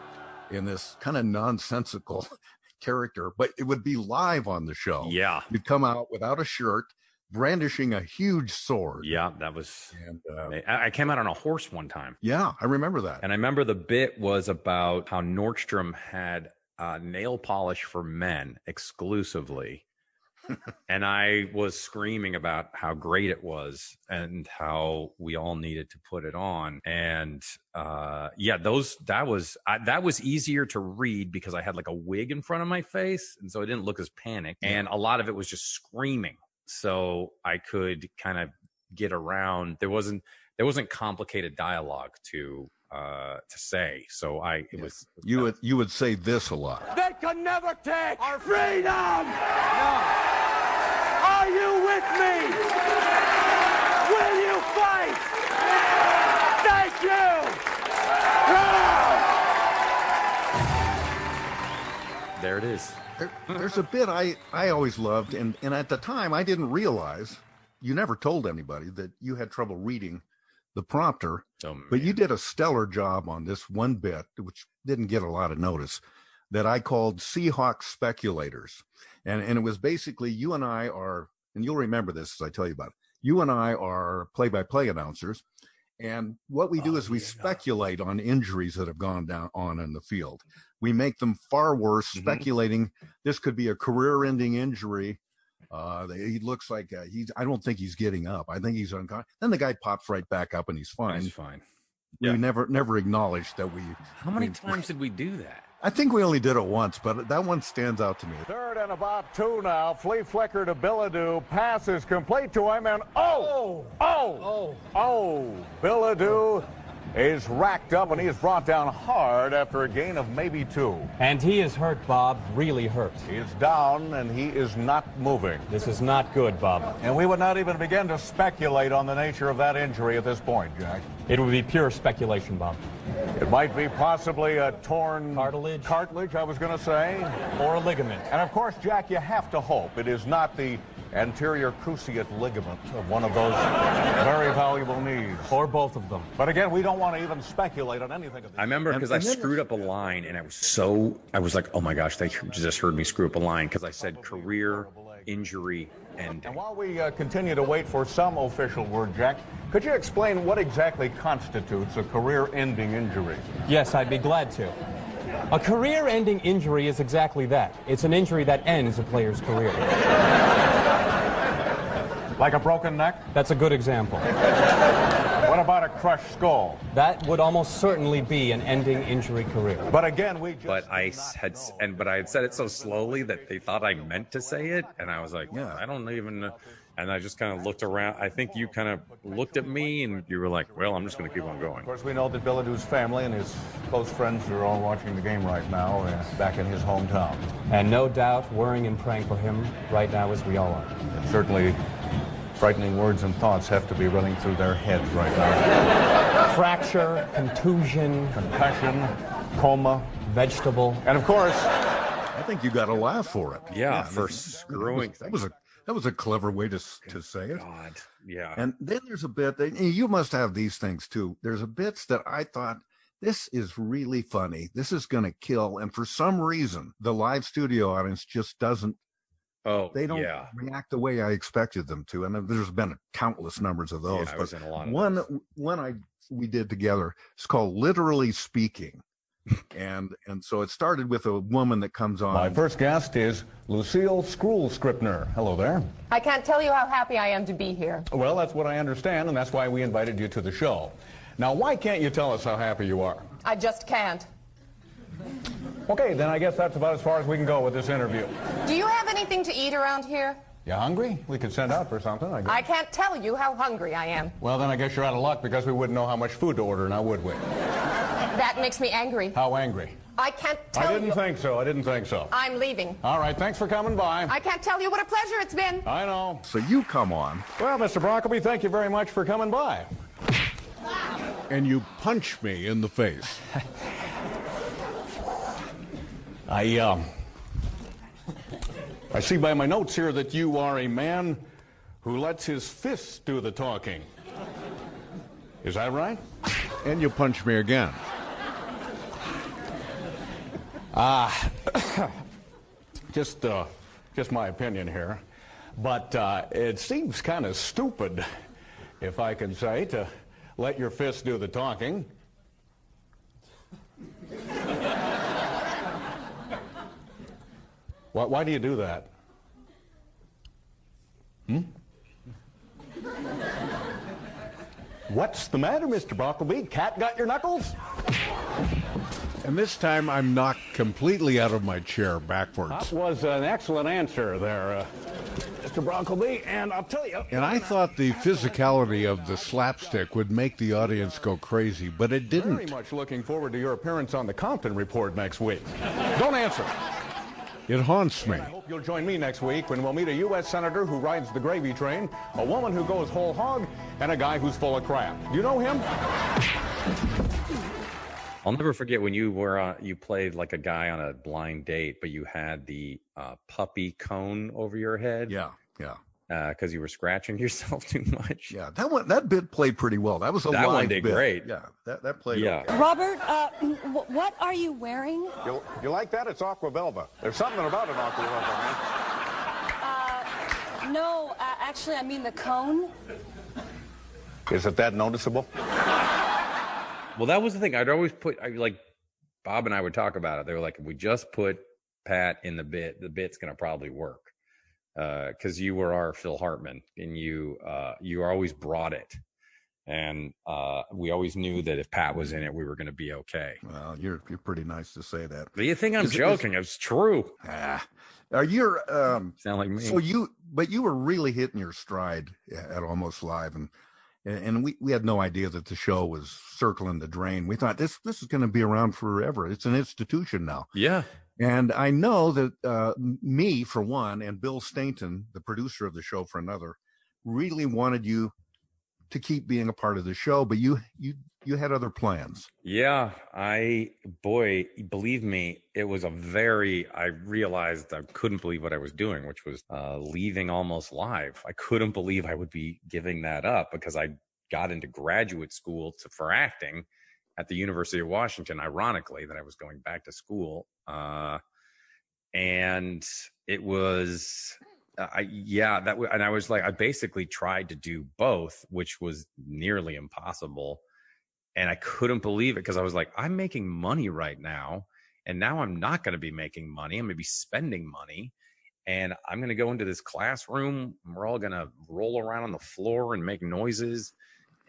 in this kind of nonsensical character, but it would be live on the show. Yeah. You'd come out without a shirt, brandishing a huge sword. Yeah, that was. And uh, I I came out on a horse one time. yeah, I remember that. And I remember the bit was about how Nordstrom had uh, nail polish for men exclusively. and I was screaming about how great it was and how we all needed to put it on. And uh, yeah, those that was I, that was easier to read because I had like a wig in front of my face, and so I didn't look as panicked. And a lot of it was just screaming, so I could kind of get around. There wasn't there wasn't complicated dialogue to uh to say so i it was You would you would say this a lot. They can never take our freedom! Are you with me? Will you fight? Thank you! there it is There, there's a bit I I always loved, and and at the time I didn't realize you never told anybody that you had trouble reading the prompter, Oh, but you did a stellar job on this one bit, which didn't get a lot of notice, that I called Seahawk Speculators, and and it was basically you and I are, and you'll remember this as I tell you about it. You and I are play-by-play announcers, and what we do Oh, is we speculate on injuries that have gone down on in the field. We make them far worse, Mm-hmm. speculating this could be a career-ending injury. Uh, they- he looks like uh, he's. I don't think he's getting up. I think he's unconscious. Then the guy pops right back up and he's fine. He's fine. We Yeah. never never acknowledged that we. how many we- times did we do that I think we only did it once, but that one stands out to me. Third and about two now. Flea Flicker to Billadu. Pass is complete to him, and oh, oh, oh, oh. oh. Billadu is racked up, and he is brought down hard after a gain of maybe two. And he is hurt, Bob. Really hurt. He is down, and he is not moving. This is not good, Bob. And we would not even begin to speculate on the nature of that injury at this point, Jack. It would be pure speculation, Bob. It might be possibly a torn Cartilage. cartilage, I was going to say. Or a ligament. And of course, Jack, you have to hope it is not the anterior cruciate ligament of one of those very valuable knees. Or both of them. But again, we don't want to even speculate on anything of this. I remember because I screwed up a line and I was so I was like, oh my gosh, they just heard me screw up a line because I said career injury ending. And while we uh, continue to wait for some official word, Jack, could you explain what exactly constitutes a career-ending injury? Yes, I'd be glad to. A career ending injury is exactly that. It's an injury that ends a player's career. Like a broken neck? That's a good example. What about a crushed skull? That would almost certainly be an ending injury career. But again, we just But I s- had and but I had said it so slowly that they thought I meant to say it, and I was like, Yeah. I don't even. know. And I just kind of looked around. I think you kind of looked at me and you were like, well, I'm just going to keep on going. Of course, we know that Billadue's family and his close friends are all watching the game right now uh, back in his hometown. And no doubt worrying and praying for him right now as we all are. And certainly, frightening words and thoughts have to be running through their heads right now. Fracture, contusion, concussion, coma, vegetable. And of course, I think you got a laugh for it. Yeah, for this- screwing That was a that was a clever way to s- to say it. God, yeah. And then there's a bit that you must have these things too. There's a bits that I thought this is really funny. This is going to kill, and for some reason, the live studio audience just doesn't. Oh, they don't yeah. react the way I expected them to, and uh, there's been countless numbers of those. I but was in a lot of one one I we did together. It's called literally speaking, and and so it started with a woman that comes on. my first guest is Lucille Skrull Scripner. Hello there. I can't tell you how happy I am to be here. Well, that's what I understand, and that's why we invited you to the show. Now, why can't you tell us how happy you are? I just can't. Okay, then I guess that's about as far as we can go with this interview. Do you have anything to eat around here? You hungry? We could send out for something, I guess. I can't tell you how hungry I am. Well, then I guess you're out of luck because we wouldn't know how much food to order now, would we? That makes me angry. How angry? I can't tell I didn't you. think so. I didn't think so. I'm leaving. All right, thanks for coming by. I can't tell you what a pleasure it's been. I know. So you come on, Well, Mr. Brockleby, thank you very much for coming by. and you punch me in the face. I, um, I see by my notes here that you are a man who lets his fists do the talking. Is that right? And you'll punch me again. Ah, just, uh, just my opinion here. But uh, it seems kind of stupid, if I can say, to let your fists do the talking. Why, why do you do that? Hmm? What's the matter, Mr. Brockleby? Cat got your knuckles? And this time I'm knocked completely out of my chair backwards. That was an excellent answer there, uh, Mr. Brockleby. And I'll tell you. And I thought the physicality of the slapstick would make the audience go crazy, but it didn't. Very much looking forward to your appearance on the Compton Report next week. Don't answer. It haunts me. I hope you'll join me next week when we'll meet a U.S. Senator who rides the gravy train, a woman who goes whole hog, and a guy who's full of crap. Do you know him? I'll never forget when you were uh, you played like a guy on a blind date, but you had the uh, puppy cone over your head. Yeah, yeah. Because you were scratching yourself too much. Yeah, that one that bit played pretty well. That was a That one did bit. great. Yeah, that that played. Yeah. okay. Robert, uh, wh- what are you wearing? You, you like that? It's Aqua Velva. There's something about an Aqua Velva, man. Uh, no, uh, actually, I mean the cone. Is it that noticeable? Well, that was the thing. I'd always put I, like Bob and I would talk about it. They were like, if we just put Pat in the bit, the bit's gonna probably work. Because you were our Phil Hartman, and you uh, you always brought it, and uh, we always knew that if Pat was in it, we were going to be okay. Well, you're you're pretty nice to say that. Do you think I'm Is it- is- joking? It's true. Ah, are you um? Sound like me? So you, but you were really hitting your stride at almost live, and and we we had no idea that the show was circling the drain. We thought this this is going to be around forever. It's an institution now. Yeah. And I know that uh, me, for one, and Bill Stainton, the producer of the show, for another, really wanted you to keep being a part of the show, but you you you had other plans. Yeah, I boy, believe me, it was a very. I realized I couldn't believe what I was doing, which was uh, leaving almost live. I couldn't believe I would be giving that up because I got into graduate school to, for acting at the University of Washington. Ironically, that I was going back to school, uh, and it was. uh, I yeah that w- and I was like I basically tried to do both, which was nearly impossible and I couldn't believe it because I was like, I'm making money right now, and now I'm not going to be making money. I'm going to be spending money, and I'm going to go into this classroom. We're all going to roll around on the floor and make noises,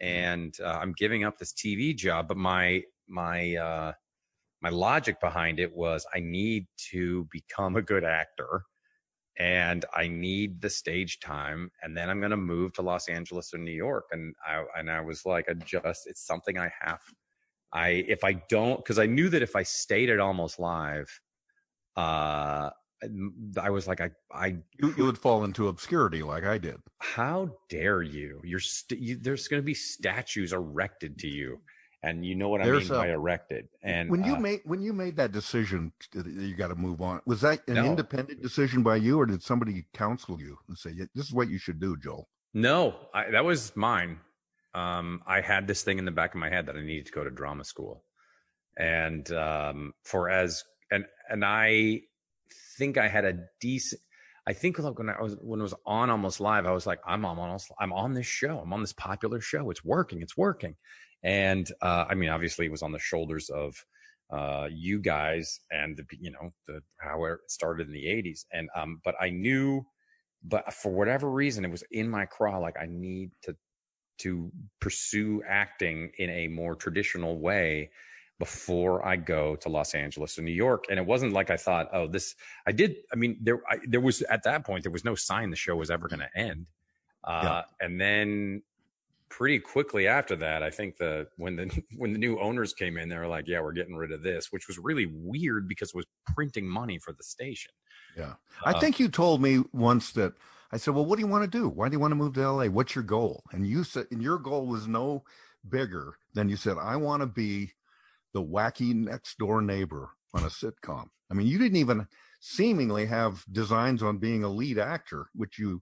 and uh, I'm giving up this TV job. But my my uh, my logic behind it was I need to become a good actor, and I need the stage time, and then I'm going to move to Los Angeles or New York. And I and I was like, I just it's something I have. I if I don't because I knew that if I stayed at Almost Live, uh, I was like, I I you, you would fall into obscurity like I did. How dare you? You're st- you, there's going to be statues erected to you and you know what There's I mean a- by erected. And when you uh, made when you made that decision, you got to move on. Was that an No. independent decision by you, or did somebody counsel you and say, "This is what you should do, Joel"? no, I, that was mine. Um, I had this thing in the back of my head that I needed to go to drama school, and um, for as and and I think I had a decent. I think like when I was when it was on almost live, I was like, I'm on almost, I'm on this show, I'm on this popular show. It's working, it's working. And uh, I mean, obviously, it was on the shoulders of uh, you guys and the you know the how it started in the '80s. And um, but I knew, but for whatever reason, it was in my craw. Like I need to to pursue acting in a more traditional way before I go to Los Angeles or New York. And it wasn't like I thought, oh, this. I did. I mean, there I, there was at that point there was no sign the show was ever going to end. Uh, And then pretty quickly after that, I think the when the when the new owners came in, they were like, yeah, we're getting rid of this, which was really weird because it was printing money for the station. Yeah. I Uh, think you told me once that I said, "Well, what do you want to do? Why do you want to move to LA? What's your goal?" And you said, and your goal was no bigger than you said, "I want to be the wacky next door neighbor on a sitcom." I mean, you didn't even seemingly have designs on being a lead actor, which you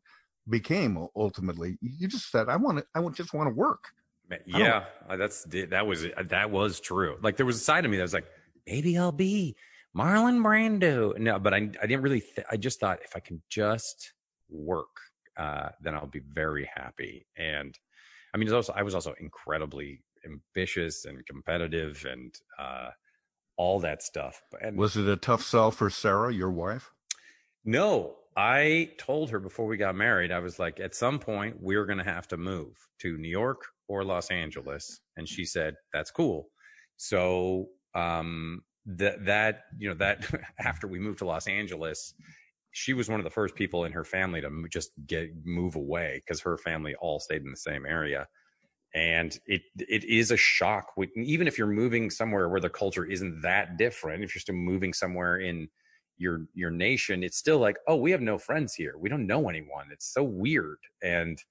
became ultimately. You just said, "I want to. I just want to work." Man, I don't- Yeah, uh, that's that was that was true. Like there was a side of me that was like, maybe I'll be Marlon Brando. No, but I I didn't really. Th- I just thought if I can just work, uh, then I'll be very happy. And I mean, it's also I was also incredibly ambitious and competitive and uh, all that stuff. And Was it a tough sell for Sarah, your wife? no, I told her before we got married, I was like, at some point, we're going to have to move to New York or Los Angeles. And she said, that's cool. So, um, that, that, you know, that after we moved to Los Angeles, she was one of the first people in her family to just get, move away because her family all stayed in the same area. And it, it is a shock, when- even if you're moving somewhere where the culture isn't that different, if you're still moving somewhere in, your your nation it's still like oh we have no friends here we don't know anyone it's so weird and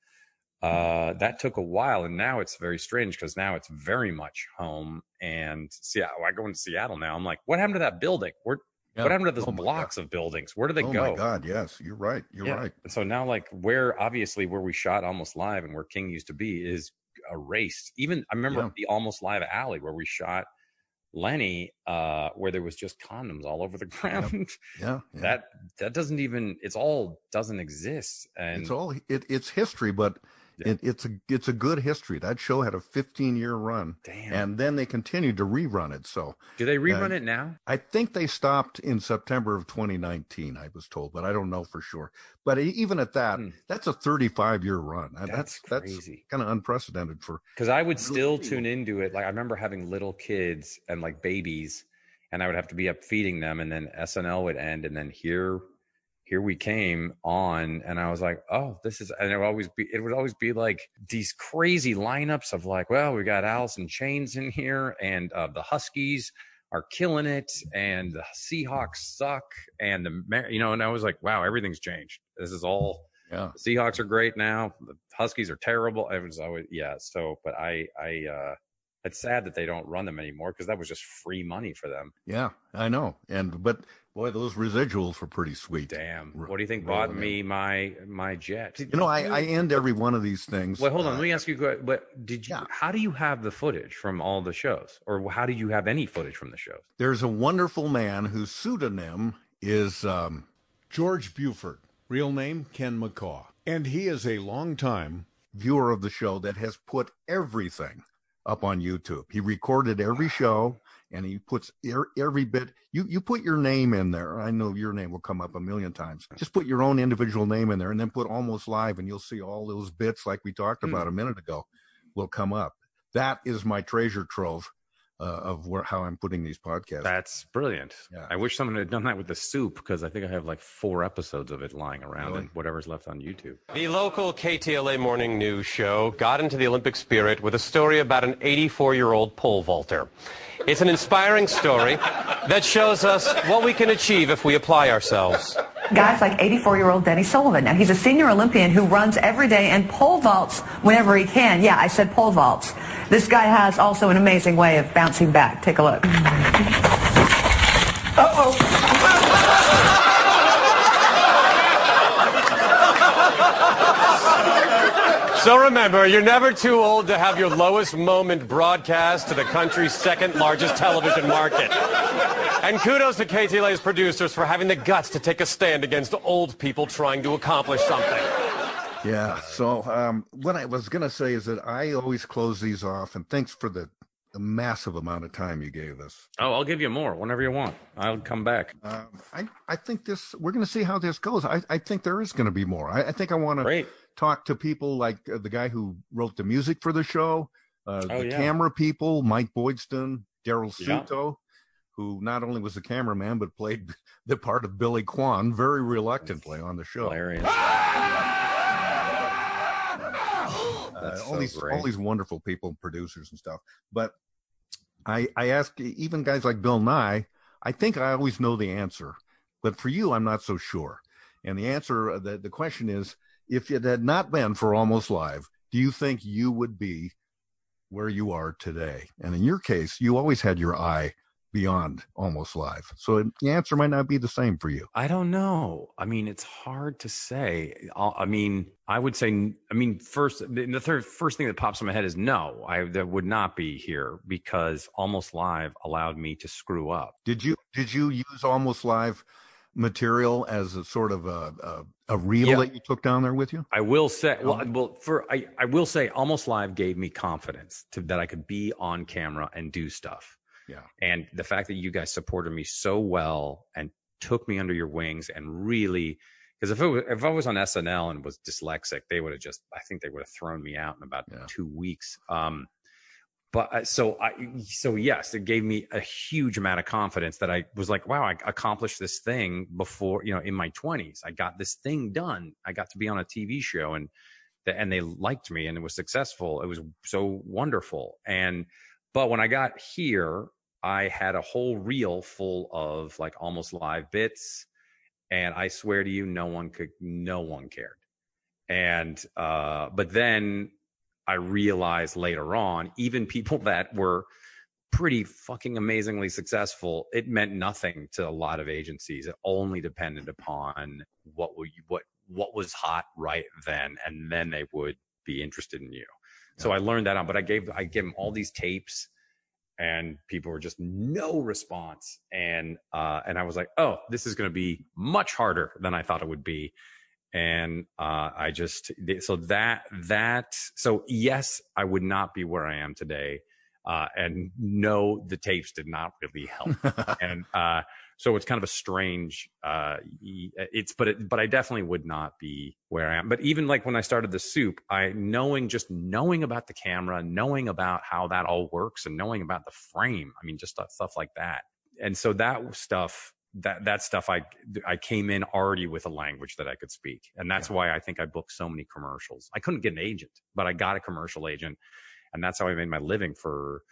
uh that took a while and now it's very strange because now it's very much home and Seattle I go into Seattle now I'm like what happened to that building where Yeah. what happened to those Oh blocks of buildings where do they oh go Oh my God! Yes, you're right. You're Yeah. right. And so now, like, where obviously where we shot almost live and where King used to be is erased. Even I remember Yeah. the almost live alley where we shot Lenny, uh, where there was just condoms all over the ground. Yeah, yeah. That that doesn't even. It's all doesn't exist. And it's all it, it's history, but it, it's a it's a good history. That show had a 15 year run, Damn. and then they continued to rerun it. So do they rerun uh, it now? I think they stopped in September of 2019. I was told, but I don't know for sure. But even at that, that's a 35 year run. Uh, Hmm. That's that's crazy. kind of unprecedented for. because I would still tune into it. Like I remember having little kids and like babies, and I would have to be up feeding them, and then SNL would end, and then here, here we came on, and I was like, oh, this is, and it would always be, it would always be like these crazy lineups of like, well, we got Alice in Chains in here, and uh, the Huskies are killing it, and the Seahawks suck, and the, you know, and I was like, wow, everything's changed. This is all. Yeah. The Seahawks are great now. The Huskies are terrible. It was always yeah. So, but I I uh it's sad that they don't run them anymore because that was just free money for them. Yeah, I know. And but boy, those residuals were pretty sweet. Damn. What do you think bought me my my jet? You know, I, I end every one of these things. Well, hold on. uh, Let me ask you. But did you? How do you have the footage from all the shows, or how do you have any footage from the shows? There's a wonderful man whose pseudonym is um, George Buford, real name Ken McCaw. And he is a longtime viewer of the show that has put everything up on YouTube. He recorded every show and he puts er- every bit. You you put your name in there. I know your name will come up a million times. Just put your own individual name in there and then put almost live and you'll see all those bits like we talked about a minute ago will come up. That is my treasure trove uh, of where how I'm putting these podcasts. That's brilliant. I wish someone had done that with the soup because I think I have like four episodes of it lying around Really? and whatever's left on YouTube. The local KTLA morning news show got into the Olympic spirit with a story about an 84-year-old pole vaulter. It's an inspiring story that shows us what we can achieve if we apply ourselves. Guys like 84 year old Denny Sullivan. Now, he's a senior Olympian who runs every day and pole vaults whenever he can. Yeah, I said pole vaults. This guy has also an amazing way of bouncing back. Take a look. So remember, you're never too old to have your lowest moment broadcast to the country's second largest television market. And kudos to KTLA's producers for having the guts to take a stand against old people trying to accomplish something. Yeah. So um, what I was going to say is that I always close these off, and thanks for the, the massive amount of time you gave us. Oh, I'll give you more whenever you want. I'll come back. Um, I, I think this we're going to see how this goes. I, I think there is going to be more. I, I think I want to talk to people like uh, the guy who wrote the music for the show, uh, Oh, the yeah. camera people, Mike Boydston, Daryl Yeah. Suto, who not only was the cameraman but played the part of Billy Kwan very reluctantly on the show. Uh, all so these great. all these wonderful people, producers and stuff. But I I ask even guys like Bill Nye. I think I always know the answer, but for you, I'm not so sure. And the answer, uh, the the question is, if it had not been for Almost Live, do you think you would be where you are today? And in your case, you always had your eye beyond Almost Live, so the answer might not be the same for you. I don't know. I mean, it's hard to say. I'll- mean, I would say. I mean, first, the the third first thing that pops in my head is no. I that would not be here because Almost Live allowed me to screw up. Did you did you use Almost Live material as a sort of a a, a reel Yeah. that you took down there with you? I will say, well, well, for I, I will say, almost live gave me confidence to that I could be on camera and do stuff. Yeah. And the fact that you guys supported me so well and took me under your wings and really, because if it was, if I was on SNL and was dyslexic, they would have just, I think they would have thrown me out in about two weeks. Um, but so I, so yes, it gave me a huge amount of confidence that I was like, wow, I accomplished this thing before, you know, in my twenties, I got this thing done. I got to be on a TV show and, and they liked me and it was successful. It was so wonderful. And, but when I got here, I had a whole reel full of like almost live bits. And I swear to you, no one could, no one cared. And, uh, but then I realized later on, even people that were pretty fucking amazingly successful, it meant nothing to a lot of agencies. It only depended upon what were you, what what was hot right then, and then they would be interested in you. So I learned that on, but I gave I gave them all these tapes, and people were just no response, and uh, and I was like, oh, this is going to be much harder than I thought it would be and uh, I just so that that so yes, I would not be where I am today, uh, and no, the tapes did not really help, and uh, so it's kind of a strange. Uh, it's but it, but I definitely would not be where I am. But even like when I started the soup, I knowing just knowing about the camera, knowing about how that all works, and knowing about the frame. I mean, just stuff, stuff like that, and so that stuff that that stuff I I came in already with a language that I could speak, and that's why I think I booked so many commercials. I couldn't get an agent, but I got a commercial agent, and that's how I made my living for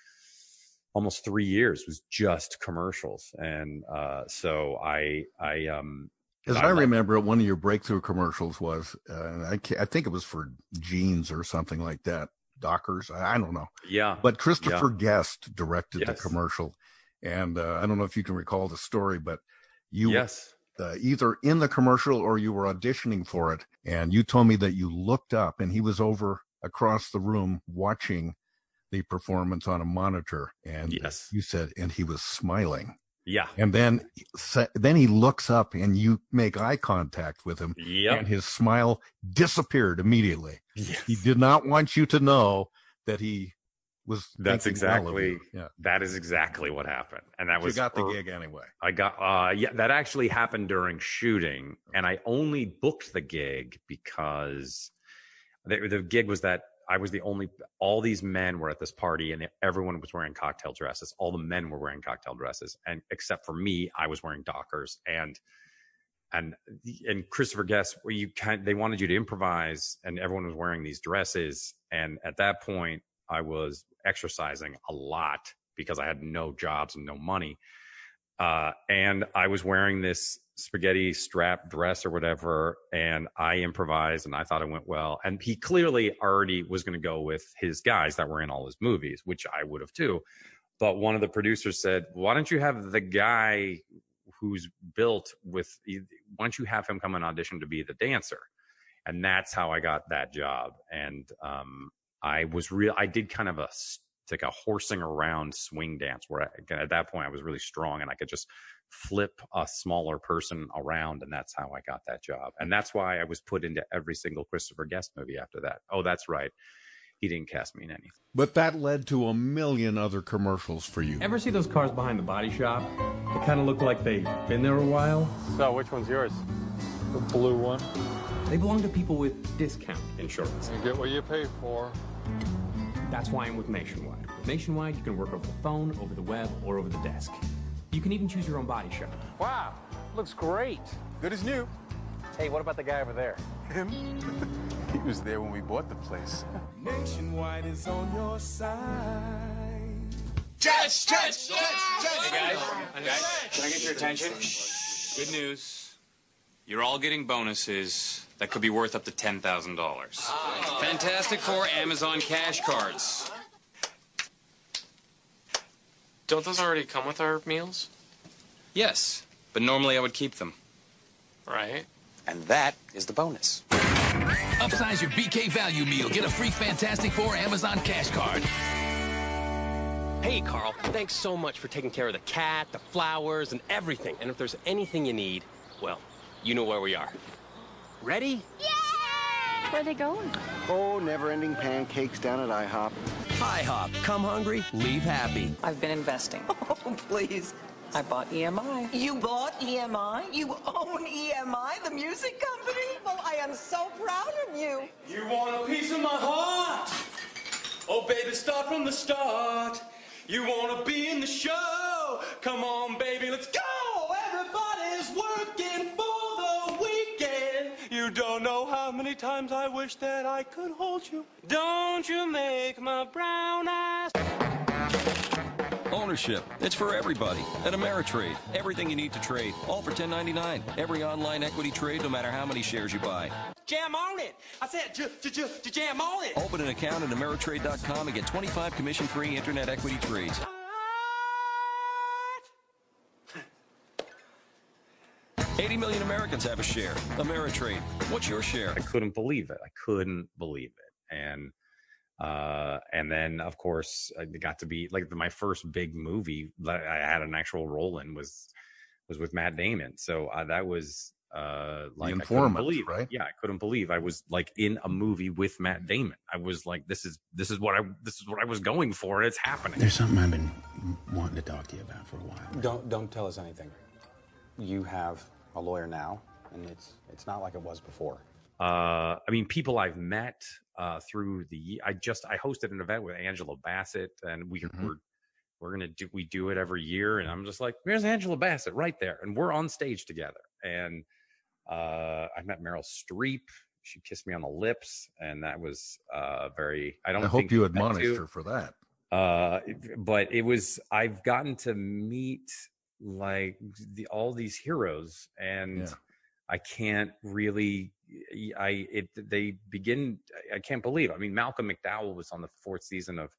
almost three years was just commercials. And uh, so I I um As I I remember, one of your breakthrough commercials was, uh, and I, I think it was for jeans or something like that. Dockers, I, I don't know. Yeah. But Christopher Yeah. Guest directed Yes. the commercial, and uh, I don't know if you can recall the story, but you Yes. uh, either in the commercial or you were auditioning for it, and you told me that you looked up and he was over across the room watching the performance on a monitor, and Yes. you said, and he was smiling. Yeah. And then, then he looks up and you make eye contact with him, Yep. and his smile disappeared immediately. Yes. He did not want you to know that he was. That's well exactly yeah. that is exactly what happened, and that was you got the gig anyway. I got uh yeah that actually happened during shooting, and I only booked the gig because the, the gig was that I was the only. All these men were at this party, and everyone was wearing cocktail dresses. All the men were wearing cocktail dresses, and except for me, I was wearing Dockers. And and and Christopher Guest, you kind, they wanted you to improvise, and everyone was wearing these dresses. And at that point, I was exercising a lot because I had no jobs and no money. Uh, and I was wearing this spaghetti strap dress or whatever, and I improvised, and I thought it went well. And he clearly already was going to go with his guys that were in all his movies, which I would have too. But one of the producers said, "Why don't you have the guy who's built with? Why don't you have him come and audition to be the dancer?" And that's how I got that job. And um, I was real. I did kind of a like a horsing around swing dance where I, at that point I was really strong and I could just flip a smaller person around and that's how I got that job. And that's why I was put into every single Christopher Guest movie after that. Oh, that's right. He didn't cast me in anything. But that led to a million other commercials for you. Ever see those cars behind the body shop? They kind of look like they've been there a while. So, which one's yours? The blue one. They belong to people with discount insurance. You get what you pay for. That's why I'm with Nationwide. With Nationwide, you can work over the phone, over the web, or over the desk. You can even choose your own body shop. Wow, looks great. Good as new. Hey, what about the guy over there? Him? he was there when we bought the place. Nationwide is on your side. Judge, judge, judge, judge. Hey guys, guys, can I get your attention? Good news. You're all getting bonuses that could be worth up to $10,000. Fantastic Four Amazon cash cards. Don't those already come with our meals? Yes, but normally I would keep them. Right. And that is the bonus. Upsize your BK value meal. Get a free Fantastic Four Amazon cash card. Hey, Carl, thanks so much for taking care of the cat, the flowers, and everything. And if there's anything you need, well, you know where we are. Ready? Yeah! Where are they going? Oh, never-ending pancakes down at IHOP. IHOP. Come hungry, leave happy. I've been investing. Oh, please. I bought EMI. You bought EMI? You own EMI, the music company? Well, I am so proud of you. You want a piece of my heart? Oh, baby, start from the start. You want to be in the show? Come on, baby, let's go! Everybody's working for the weekend. You don't know how many times I wish that I could hold you. Don't you make my brown eyes. Ownership. It's for everybody. At Ameritrade, everything you need to trade, all for $10.99. Every online equity trade, no matter how many shares you buy. Jam on it. I said j- j- j- jam on it. Open an account at Ameritrade.com and get 25 commission-free internet equity trades. Eighty million Americans have a share. Ameritrade. What's your share? I couldn't believe it. I couldn't believe it. And uh and then of course I got to be like my first big movie that I had an actual role in was was with Matt Damon. So uh, that was uh like I couldn't Informant, believe right? Yeah, I couldn't believe I was like in a movie with Matt Damon. I was like this is this is what I this is what I was going for and it's happening. There's something I've been wanting to talk to you about for a while. Don't don't tell us anything. You have a lawyer now, and it's it's not like it was before. Uh, I mean, people I've met uh, through the. I just I hosted an event with Angela Bassett, and we Mm-hmm. we're we're gonna do we do it every year, and I'm just like, there's Angela Bassett right there, and we're on stage together. And uh, I met Meryl Streep. She kissed me on the lips, and that was uh, very. I don't. I hope you admonished her for that. Uh, but it was. I've gotten to meet like the, all these heroes, and I can't really. I it they begin. I can't believe. I mean, Malcolm McDowell was on the fourth season of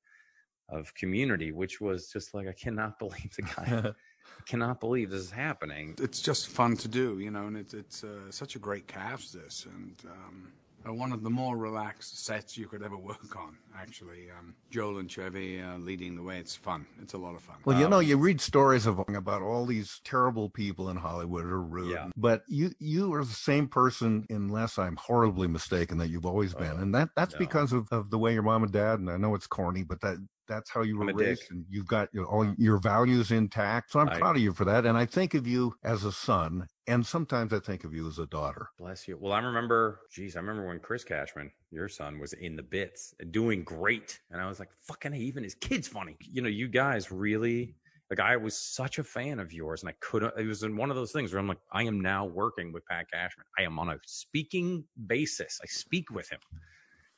of Community, which was just like I cannot believe the guy. Cannot believe this is happening. It's just fun to do, you know, and it's it's uh, such a great cast. This and um, uh, one of the more relaxed sets you could ever work on. Actually, um, Joel and Chevy uh, leading the way. It's fun. It's a lot of fun. Well, you know, you read stories of about all these terrible people in Hollywood who are rude, Yeah. but you you are the same person, unless I'm horribly mistaken, that you've always been, and that that's no. because of, of the way your mom and dad. And I know it's corny, but that that's how you were raised, dick. and you've got your, all your values intact. So I'm I- proud of you for that, and I think of you as a son And sometimes I think of you as a daughter. Bless you. Well, I remember, geez, I remember when Chris Cashman, your son, was in the bits, doing great, and I was like, "Fucking, even his kid's funny." You know, you guys really like. I was such a fan of yours, and I couldn't. It was in one of those things where I'm like, I am now working with Pat Cashman. I am on a speaking basis. I speak with him.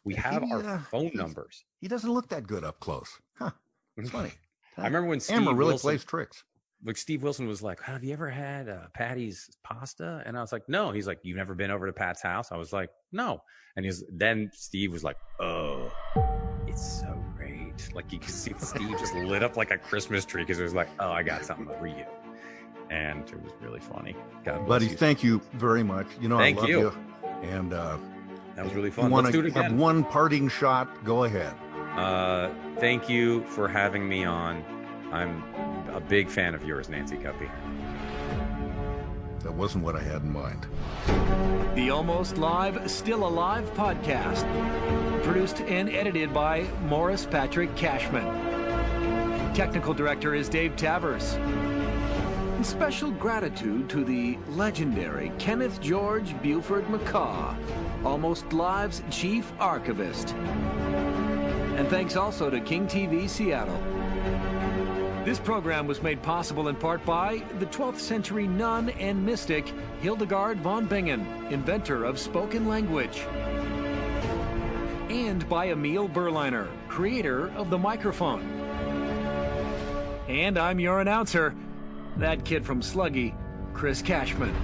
We have He, our uh, phone numbers. He doesn't look that good up close. Huh. It's funny. I remember when Steve Emma really Wilson, plays tricks. Like Steve Wilson was like, "Have you ever had uh, Patty's pasta?" And I was like, "No." He's like, "You've never been over to Pat's house?" I was like, "No." And he's then Steve was like, "Oh, it's so great!" Like you could see Steve just lit up like a Christmas tree because it was like, "Oh, I got something for you," and it was really funny. God Buddy, you. thank you very much. You know Thank I love you. you. And uh, That was really fun. want to have one parting shot, go ahead. Uh, thank you for having me on. I'm a big fan of yours, Nancy Guppy. That wasn't what I had in mind. The Almost Live, Still Alive podcast. Produced and edited by Morris Patrick Cashman. Technical director is Dave Tavers. Special gratitude to the legendary Kenneth George Buford McCaw, Almost Live's chief archivist. And thanks also to KING TV Seattle. This program was made possible in part by the 12th century nun and mystic Hildegard von Bingen, inventor of spoken language. And by Emil Berliner, creator of the microphone. And I'm your announcer, that kid from Sluggy, Chris Cashman.